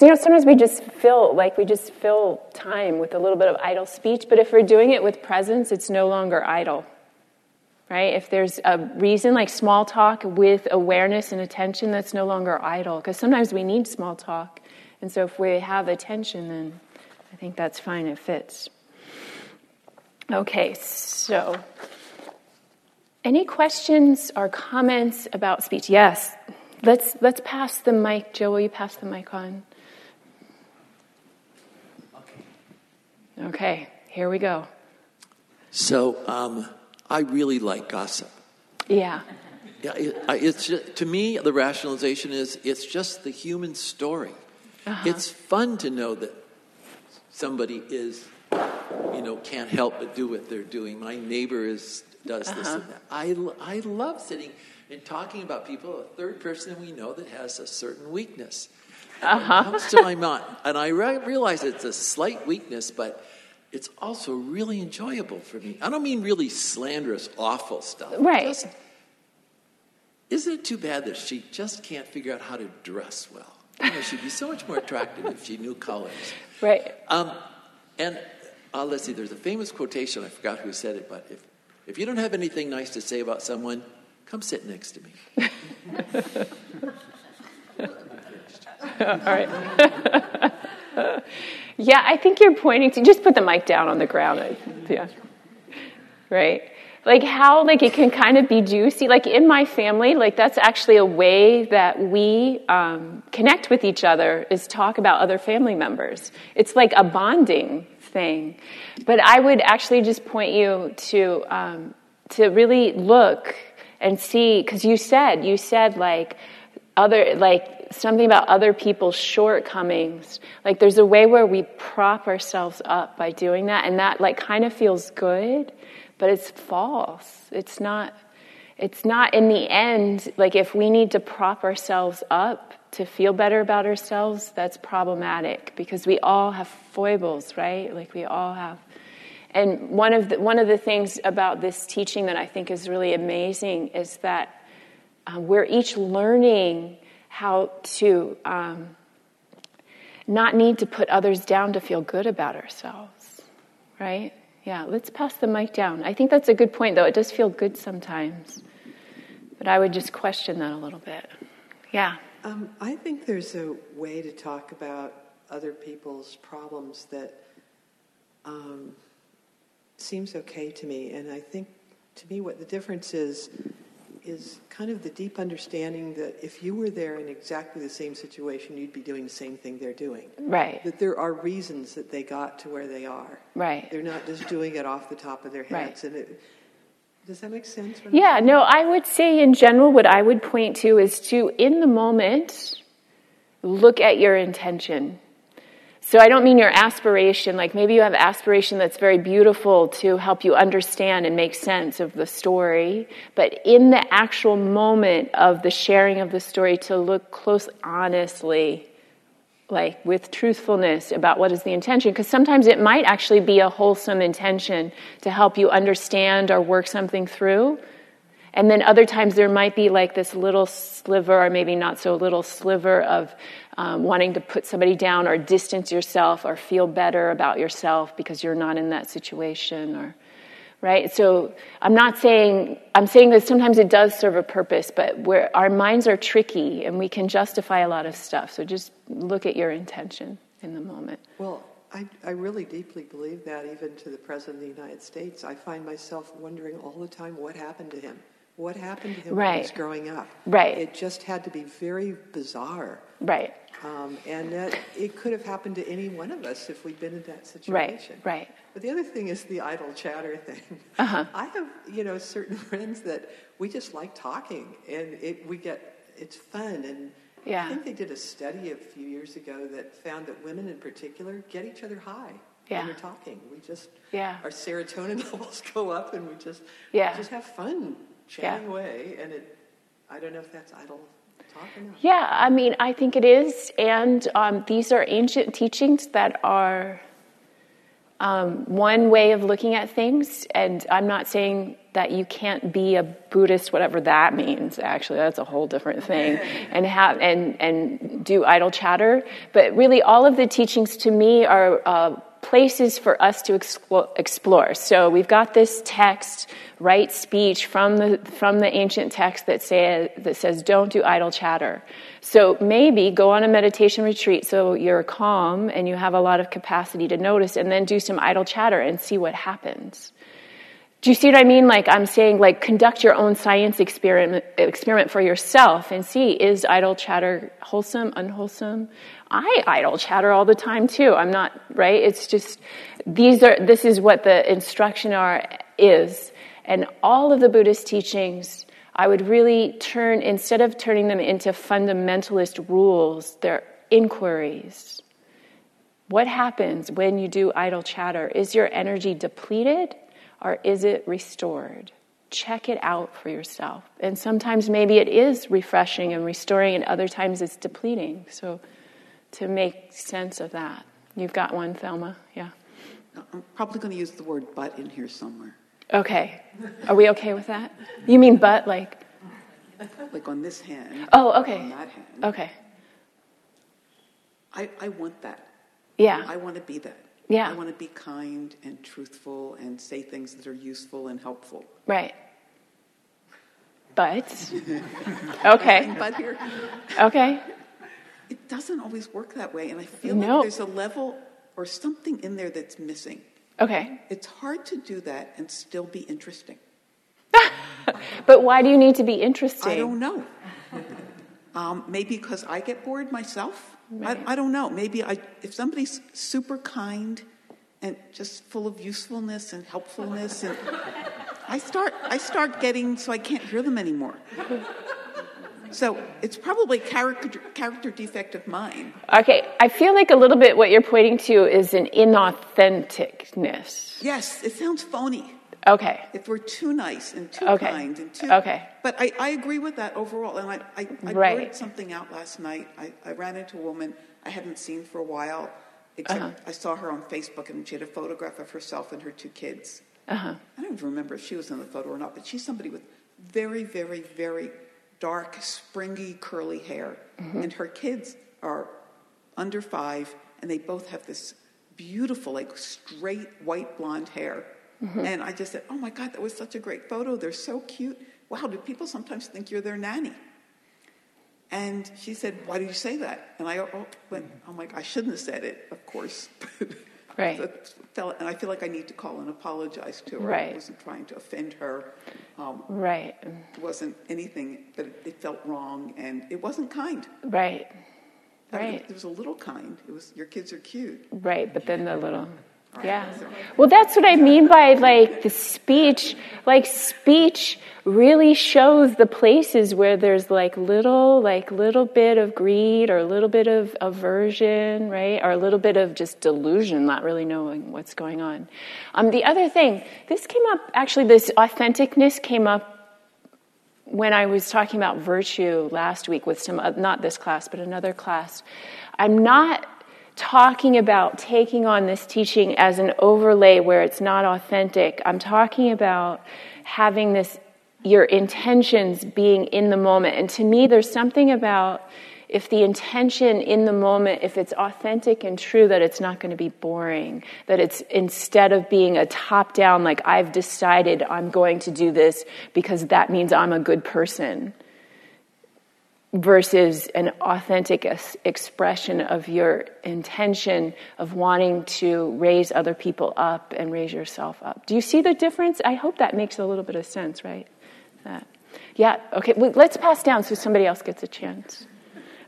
A: you know, sometimes we just fill, like, we just fill time with a little bit of idle speech, but if we're doing it with presence, it's no longer idle right? If there's a reason like small talk with awareness and attention, that's no longer idle because sometimes we need small talk. And so if we have attention, then I think that's fine, it fits. Okay, so any questions or comments about speech? Yes. Let's let's pass the mic. Joe, will you pass the mic on? Okay. Okay, here we go.
H: So, um, I really like gossip.
A: Yeah.
H: Yeah, it, it's just, to me the rationalization is it's just the human story. Uh-huh. It's fun to know that somebody is, you know, can't help but do what they're doing. My neighbor is does uh-huh. this and that. I I love sitting and talking about people, a third person we know that has a certain weakness. Uh-huh. comes to my mind, and I re- realize it's a slight weakness, but it's also really enjoyable for me. I don't mean really slanderous, awful stuff.
A: Right. Just,
H: isn't it too bad that she just can't figure out how to dress well? You know, she'd be so much more attractive if she knew colors.
A: Right.
H: Um, and uh, let's see, there's a famous quotation, I forgot who said it, but if, if you don't have anything nice to say about someone, come sit next to me. [laughs] [laughs]
A: All right. [laughs] yeah, I think you're pointing to just put the mic down on the ground. Yeah. Right? Like how like it can kind of be juicy. Like in my family, like that's actually a way that we um, connect with each other is talk about other family members. It's like a bonding thing. But I would actually just point you to um, to really look and see because you said you said like other like something about other people's shortcomings. Like there's a way where we prop ourselves up by doing that, and that like kind of feels good, but it's false. It's not. It's not in the end. Like if we need to prop ourselves up to feel better about ourselves, that's problematic because we all have foibles, right? Like we all have. And one of the, one of the things about this teaching that I think is really amazing is that uh, we're each learning how to um, not need to put others down to feel good about ourselves, right? Yeah, let's pass the mic down. I think that's a good point, though. It does feel good sometimes. But I would just question that a little bit. Yeah.
J: Um, I think there's a way to talk about other people's problems that um, seems okay to me. And I think, to me, what the difference is is kind of the deep understanding that if you were there in exactly the same situation, you'd be doing the same thing they're doing.
A: Right.
J: That there are reasons that they got to where they are.
A: Right.
J: They're not just doing it off the top of their heads. Right. And it, does that make sense?
A: Yeah, no, I would say in general, what I would point to is to, in the moment, look at your intention. So I don't mean your aspiration, like maybe you have aspiration that's very beautiful to help you understand and make sense of the story, but in the actual moment of the sharing of the story to look close honestly like with truthfulness about what is the intention because sometimes it might actually be a wholesome intention to help you understand or work something through. And then other times there might be like this little sliver or maybe not so little sliver of um, wanting to put somebody down or distance yourself or feel better about yourself because you're not in that situation or right so i'm not saying i'm saying that sometimes it does serve a purpose but where our minds are tricky and we can justify a lot of stuff so just look at your intention in the moment
J: Well, I, I really deeply believe that, even to the President of the United States. I find myself wondering all the time what happened to him. What happened to him when he was growing up?
A: Right.
J: It just had to be very bizarre.
A: right
J: Um, and that it could have happened to any one of us if we'd been in that situation.
A: right right.
J: But the other thing is the idle chatter thing.
A: Uh-huh. [laughs]
J: I have, you know, certain friends that we just like talking, and it, we get it's fun. And
A: Yeah.
J: I think they did a study a few years ago that found that women, in particular, get each other high
A: Yeah.
J: when we're talking. We just
A: Yeah.
J: our serotonin [laughs] levels go up, and we just
A: Yeah.
J: we just have fun chatting away. And it, I don't know if that's idle talk or not.
A: Yeah, I mean, I think it is. And um, these are ancient teachings that are um, one way of looking at things. And I'm not saying that you can't be a Buddhist, whatever that means. Actually, that's a whole different thing. [laughs] And have and and do idle chatter. But really, all of the teachings to me are. Uh, places for us to explore. So we've got this text, right speech from the from the ancient text that say that says don't do idle chatter. So maybe go on a meditation retreat so you're calm and you have a lot of capacity to notice and then do some idle chatter and see what happens. Do you see what I mean? Like I'm saying, like conduct your own science experiment experiment for yourself and see is idle chatter wholesome, unwholesome. I idle chatter all the time too. I'm not right. It's just these are this is what the instruction are is, and all of the Buddhist teachings. I would really turn instead of turning them into fundamentalist rules, they're inquiries. What happens when you do idle chatter? Is your energy depleted or is it restored? Check it out for yourself. And sometimes maybe it is refreshing and restoring, and other times it's depleting. So to make sense of that. You've got one, Thelma? Yeah.
I: I'm probably going to use the word but in here somewhere.
A: Okay. Are we okay with that? You mean but, like,
I: Like on this hand.
A: Oh, okay.
I: On that hand.
A: okay.
I: I, I want that.
A: Yeah.
I: I want to be that.
A: Yeah.
I: I want to be kind and truthful and say things that are useful and helpful.
A: Right. But, [laughs] okay.
I: But here,
A: Okay.
I: it doesn't always work that way. And I feel
A: No.
I: like there's a level or something in there that's missing.
A: Okay.
I: It's hard to do that and still be interesting. [laughs]
A: But why do you need to be interesting?
I: I don't know. Um, maybe because I get bored myself.
A: Right.
I: I, I don't know. Maybe I, if somebody's super kind and just full of usefulness and helpfulness, and I start, I start getting so I can't hear them anymore. So it's probably character character defect of mine.
A: Okay, I feel like a little bit what you're pointing to is an inauthenticness.
I: Yes, it sounds phony.
A: Okay.
I: If we're too nice and too
A: Okay.
I: kind and too
A: Okay.
I: But I, I agree with that overall. And I, I, I
A: Right.
I: blurted something out last night. I, I ran into a woman I hadn't seen for a while, except
A: Uh-huh.
I: I saw her on Facebook and she had a photograph of herself and her two kids.
A: Uh-huh.
I: I don't even remember if she was in the photo or not, but she's somebody with very, very, very dark, springy, curly hair.
A: Mhm.
I: And her kids are under five, and they both have this beautiful, like straight white blonde hair.
A: Mhm.
I: And I just said, Oh my God, that was such a great photo. They're so cute. Wow, do people sometimes think you're their nanny? And she said, Why did you say that? And I oh, went, I'm like, I shouldn't have said it, of course. [laughs]
A: Right.
I: Felt- and I feel like I need to call and apologize to her.
A: Right.
I: I wasn't trying to offend her. Um,
A: Right.
I: It wasn't anything, but it, it felt wrong, and it wasn't kind.
A: Right.
I: I mean,
A: Right.
I: it was a little kind. It was your kids are cute.
A: Right, but then the little Yeah. Well, that's what I mean by like the speech. Like speech really shows the places where there's like little, like little bit of greed or a little bit of aversion, right? Or a little bit of just delusion, not really knowing what's going on. Um, the other thing, this came up, actually, this authenticness came up when I was talking about virtue last week with some, not this class, but another class. I'm not talking about taking on this teaching as an overlay where it's not authentic. I'm talking about having this, your intentions being in the moment. And to me, there's something about if the intention in the moment, if it's authentic and true, that it's not going to be boring, that it's instead of being a top down, like I've decided I'm going to do this because that means I'm a good person, versus an authentic expression of your intention of wanting to raise other people up and raise yourself up. Do you see the difference? I hope that makes a little bit of sense, right? That. Yeah, okay, well, let's pass down so somebody else gets a chance.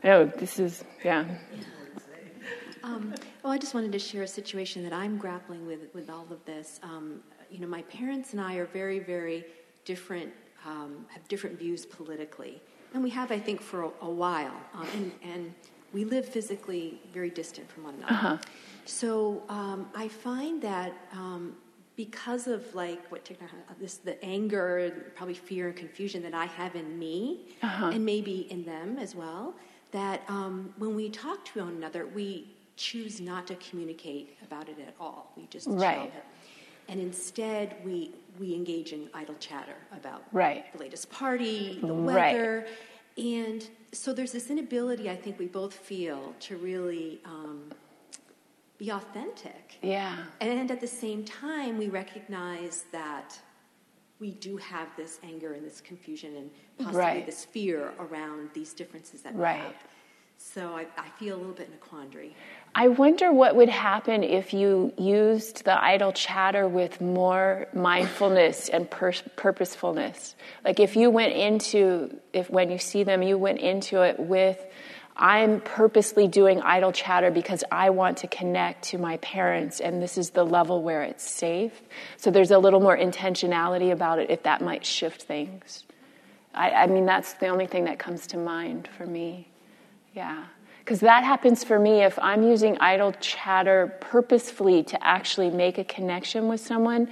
A: I know this is, yeah.
K: Um, well, I just wanted to share a situation that I'm grappling with with all of this. Um, you know, my parents and I are very, very different, um, have different views politically. And we have, I think, for a, a while. Um, and, and, we live physically very distant from one another.
A: Uh-huh.
K: So um, I find that um, because of like what this the anger, probably fear and confusion that I have in me,
A: uh-huh.
K: and maybe in them as well, that um, when we talk to one another, we choose not to communicate about it at all. We just
A: right.
K: And instead, we we engage in idle chatter about
A: right.
K: the latest party, the weather, right. and so there's this inability I think we both feel to really um, be authentic.
A: Yeah.
K: And at the same time, we recognize that we do have this anger and this confusion and possibly
A: right.
K: this fear around these differences that we
A: right.
K: have. So I, I, feel a little bit in a quandary.
A: I wonder what would happen if you used the idle chatter with more mindfulness and pur- purposefulness. Like if you went into, if when you see them, you went into it with, I'm purposely doing idle chatter because I want to connect to my parents, and this is the level where it's safe. So there's a little more intentionality about it if that might shift things. I, I mean, that's the only thing that comes to mind for me. Yeah. Because that happens for me if I'm using idle chatter purposefully to actually make a connection with someone,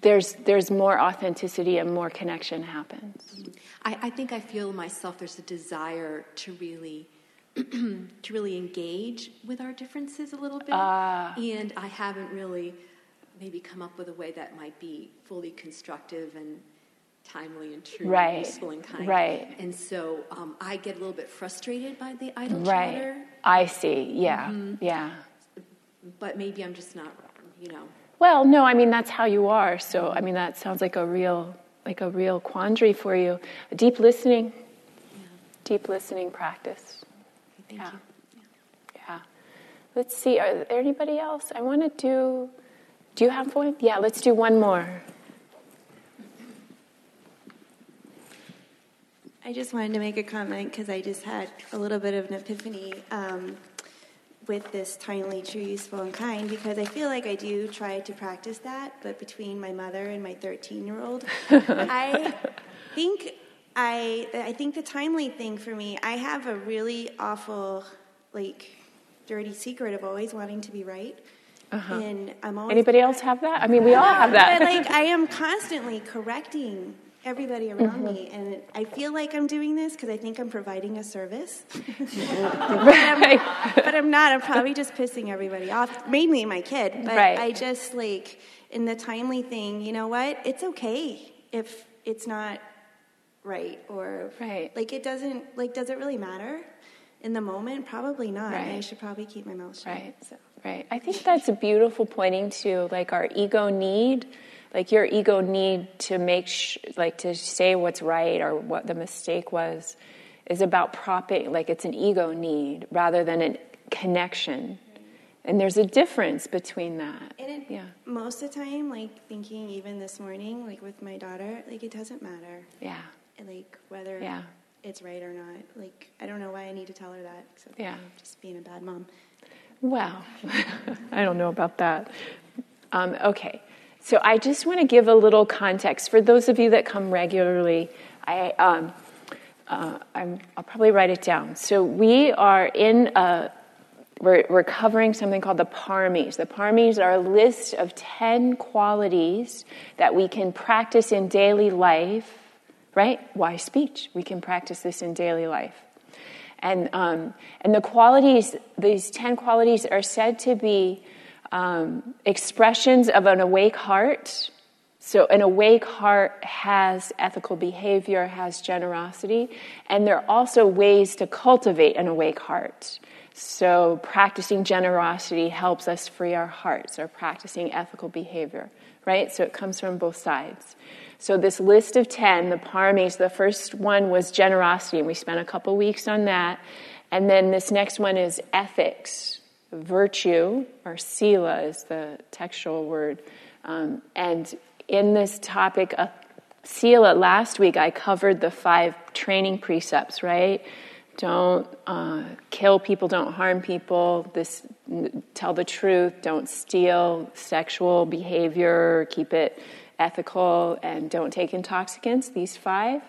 A: there's, there's more authenticity and more connection happens.
K: I, I think I feel myself there's a desire to really. [clears throat] to really engage with our differences a little bit,
A: uh,
K: and I haven't really maybe come up with a way that might be fully constructive and timely and true
A: right.
K: and useful and kind.
A: Right.
K: And so um, I get a little bit frustrated by the idle
A: right.
K: chatter.
A: I see. Yeah.
K: Mm-hmm.
A: Yeah.
K: But maybe I'm just not, you know.
A: Well, no, I mean that's how you are. So I mean that sounds like a real like a real quandary for you. A deep listening.
K: Yeah.
A: Deep listening practice.
K: Thank
A: yeah.
K: you.
A: Yeah. Let's see. Are there anybody else? I want to do. Do you have one? Yeah. Let's do one more.
L: I just wanted to make a comment because I just had a little bit of an epiphany um, with this timely, true, useful, and kind because I feel like I do try to practice that, but between my mother and my 13 year old, [laughs] I think I I think the timely thing for me, I have a really awful, like, dirty secret of always wanting to be right.
A: Uh-huh.
L: And I'm always
A: Anybody else have that? I mean, we all have that.
L: but like, [laughs] I am constantly correcting everybody around
A: Mm-hmm.
L: me, and I feel like I'm doing this because I think I'm providing a service. [laughs]
A: right.
L: but I'm not. I'm probably just pissing everybody off, mainly my kid. But
A: Right.
L: I just like in the timely thing. You know what? It's okay if it's not right or
A: Right.
L: like it doesn't like does it really matter in the moment? Probably not.
A: Right.
L: I should probably keep my mouth shut.
A: Right.
L: So.
A: Right. I think that's a beautiful pointing to like our ego need, like your ego need to make sh- like to say what's right or what the mistake was, is about propping like it's an ego need rather than a connection. And there's a difference between that.
L: And it,
A: Yeah.
L: most of the time, like thinking even this morning, like with my daughter, like it doesn't matter.
A: Yeah.
L: like whether
A: Yeah.
L: it's right or not. Like I don't know why I need to tell her that, except
A: Yeah.
L: just being a bad mom.
A: Wow. [laughs] I don't know about that. Um, okay, so I just want to give a little context for those of you that come regularly. I, um, uh, I'm, I'll probably write it down. So we are in a, we're, we're covering something called the paramis. The paramis are a list of 10 qualities that we can practice in daily life, right? Why speech? We can practice this in daily life. And, um, and the qualities, these 10 qualities are said to be um, expressions of an awake heart. So, an awake heart has ethical behavior, has generosity, and there are also ways to cultivate an awake heart. So, practicing generosity helps us free our hearts, or practicing ethical behavior, right? So, it comes from both sides. So, this list of 10, the paramis, the first one was generosity, and we spent a couple weeks on that. And then this next one is ethics virtue, or sila is the textual word. Um, and in this topic of sila, last week I covered the five training precepts, right? Don't uh, kill people, don't harm people, this, tell the truth, don't steal, sexual behavior, keep it ethical, and don't take intoxicants, these five.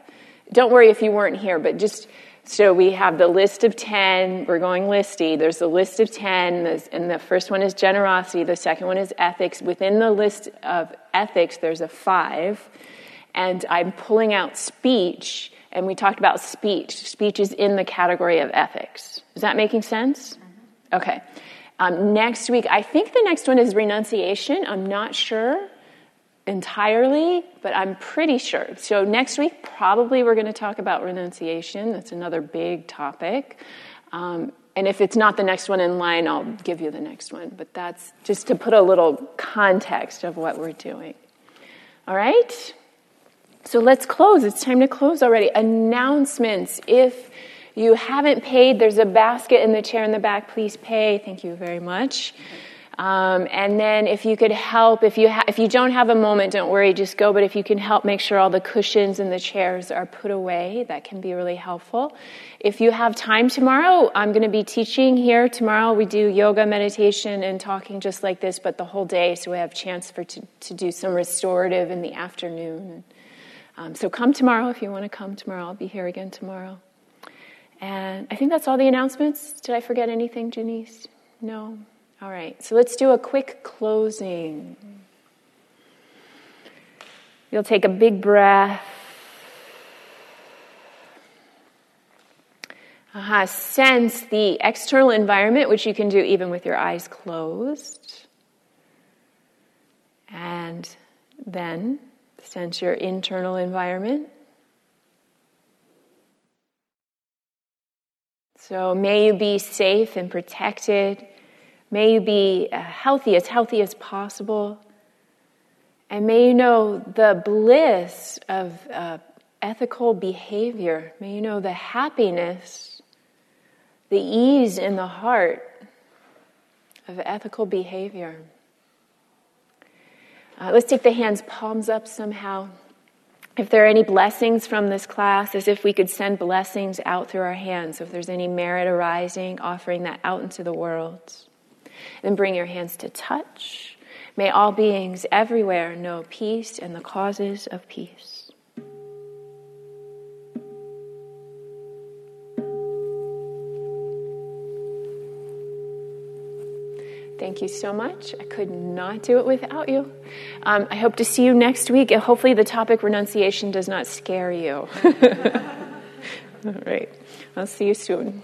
A: Don't worry if you weren't here, but just so we have the list of 10. We're going listy. There's a list of 10, and the first one is generosity. The second one is ethics. Within the list of ethics, there's a five. And I'm pulling out speech, and we talked about speech. Speech is in the category of ethics. Is that making sense? Okay. Um, next week, I think the next one is renunciation. I'm not sure entirely, but I'm pretty sure. So, next week, probably we're going to talk about renunciation. That's another big topic. Um, and if it's not the next one in line, I'll give you the next one. But that's just to put a little context of what we're doing. All right? So let's close. It's time to close already. Announcements. If you haven't paid, there's a basket in the chair in the back. Please pay. Thank you very much. Um, and then if you could help, if you, ha- if you don't have a moment, don't worry, just go. But if you can help make sure all the cushions and the chairs are put away, that can be really helpful. If you have time tomorrow, I'm going to be teaching here. Tomorrow we do yoga, meditation, and talking just like this, but the whole day, so we have chance for to, to do some restorative in the afternoon. Um, so come tomorrow if you want to come tomorrow. I'll be here again tomorrow. And I think that's all the announcements. Did I forget anything, Janice? No? All right, so let's do a quick closing. You'll take a big breath. Uh, sense the external environment, which you can do even with your eyes closed. And then sense your internal environment. So may you be safe and protected May you be uh, healthy, as healthy as possible. And may you know the bliss of uh, ethical behavior. May you know the happiness, the ease in the heart of ethical behavior. Uh, let's take the hands palms up somehow. If there are any blessings from this class, as if we could send blessings out through our hands. If there's any merit arising, offering that out into the world. Then bring your hands to touch. May all beings everywhere know peace and the causes of peace. Thank you so much. I could not do it without you. Um, I hope to see you next week. Hopefully, the topic renunciation does not scare you. [laughs] All right. I'll see you soon.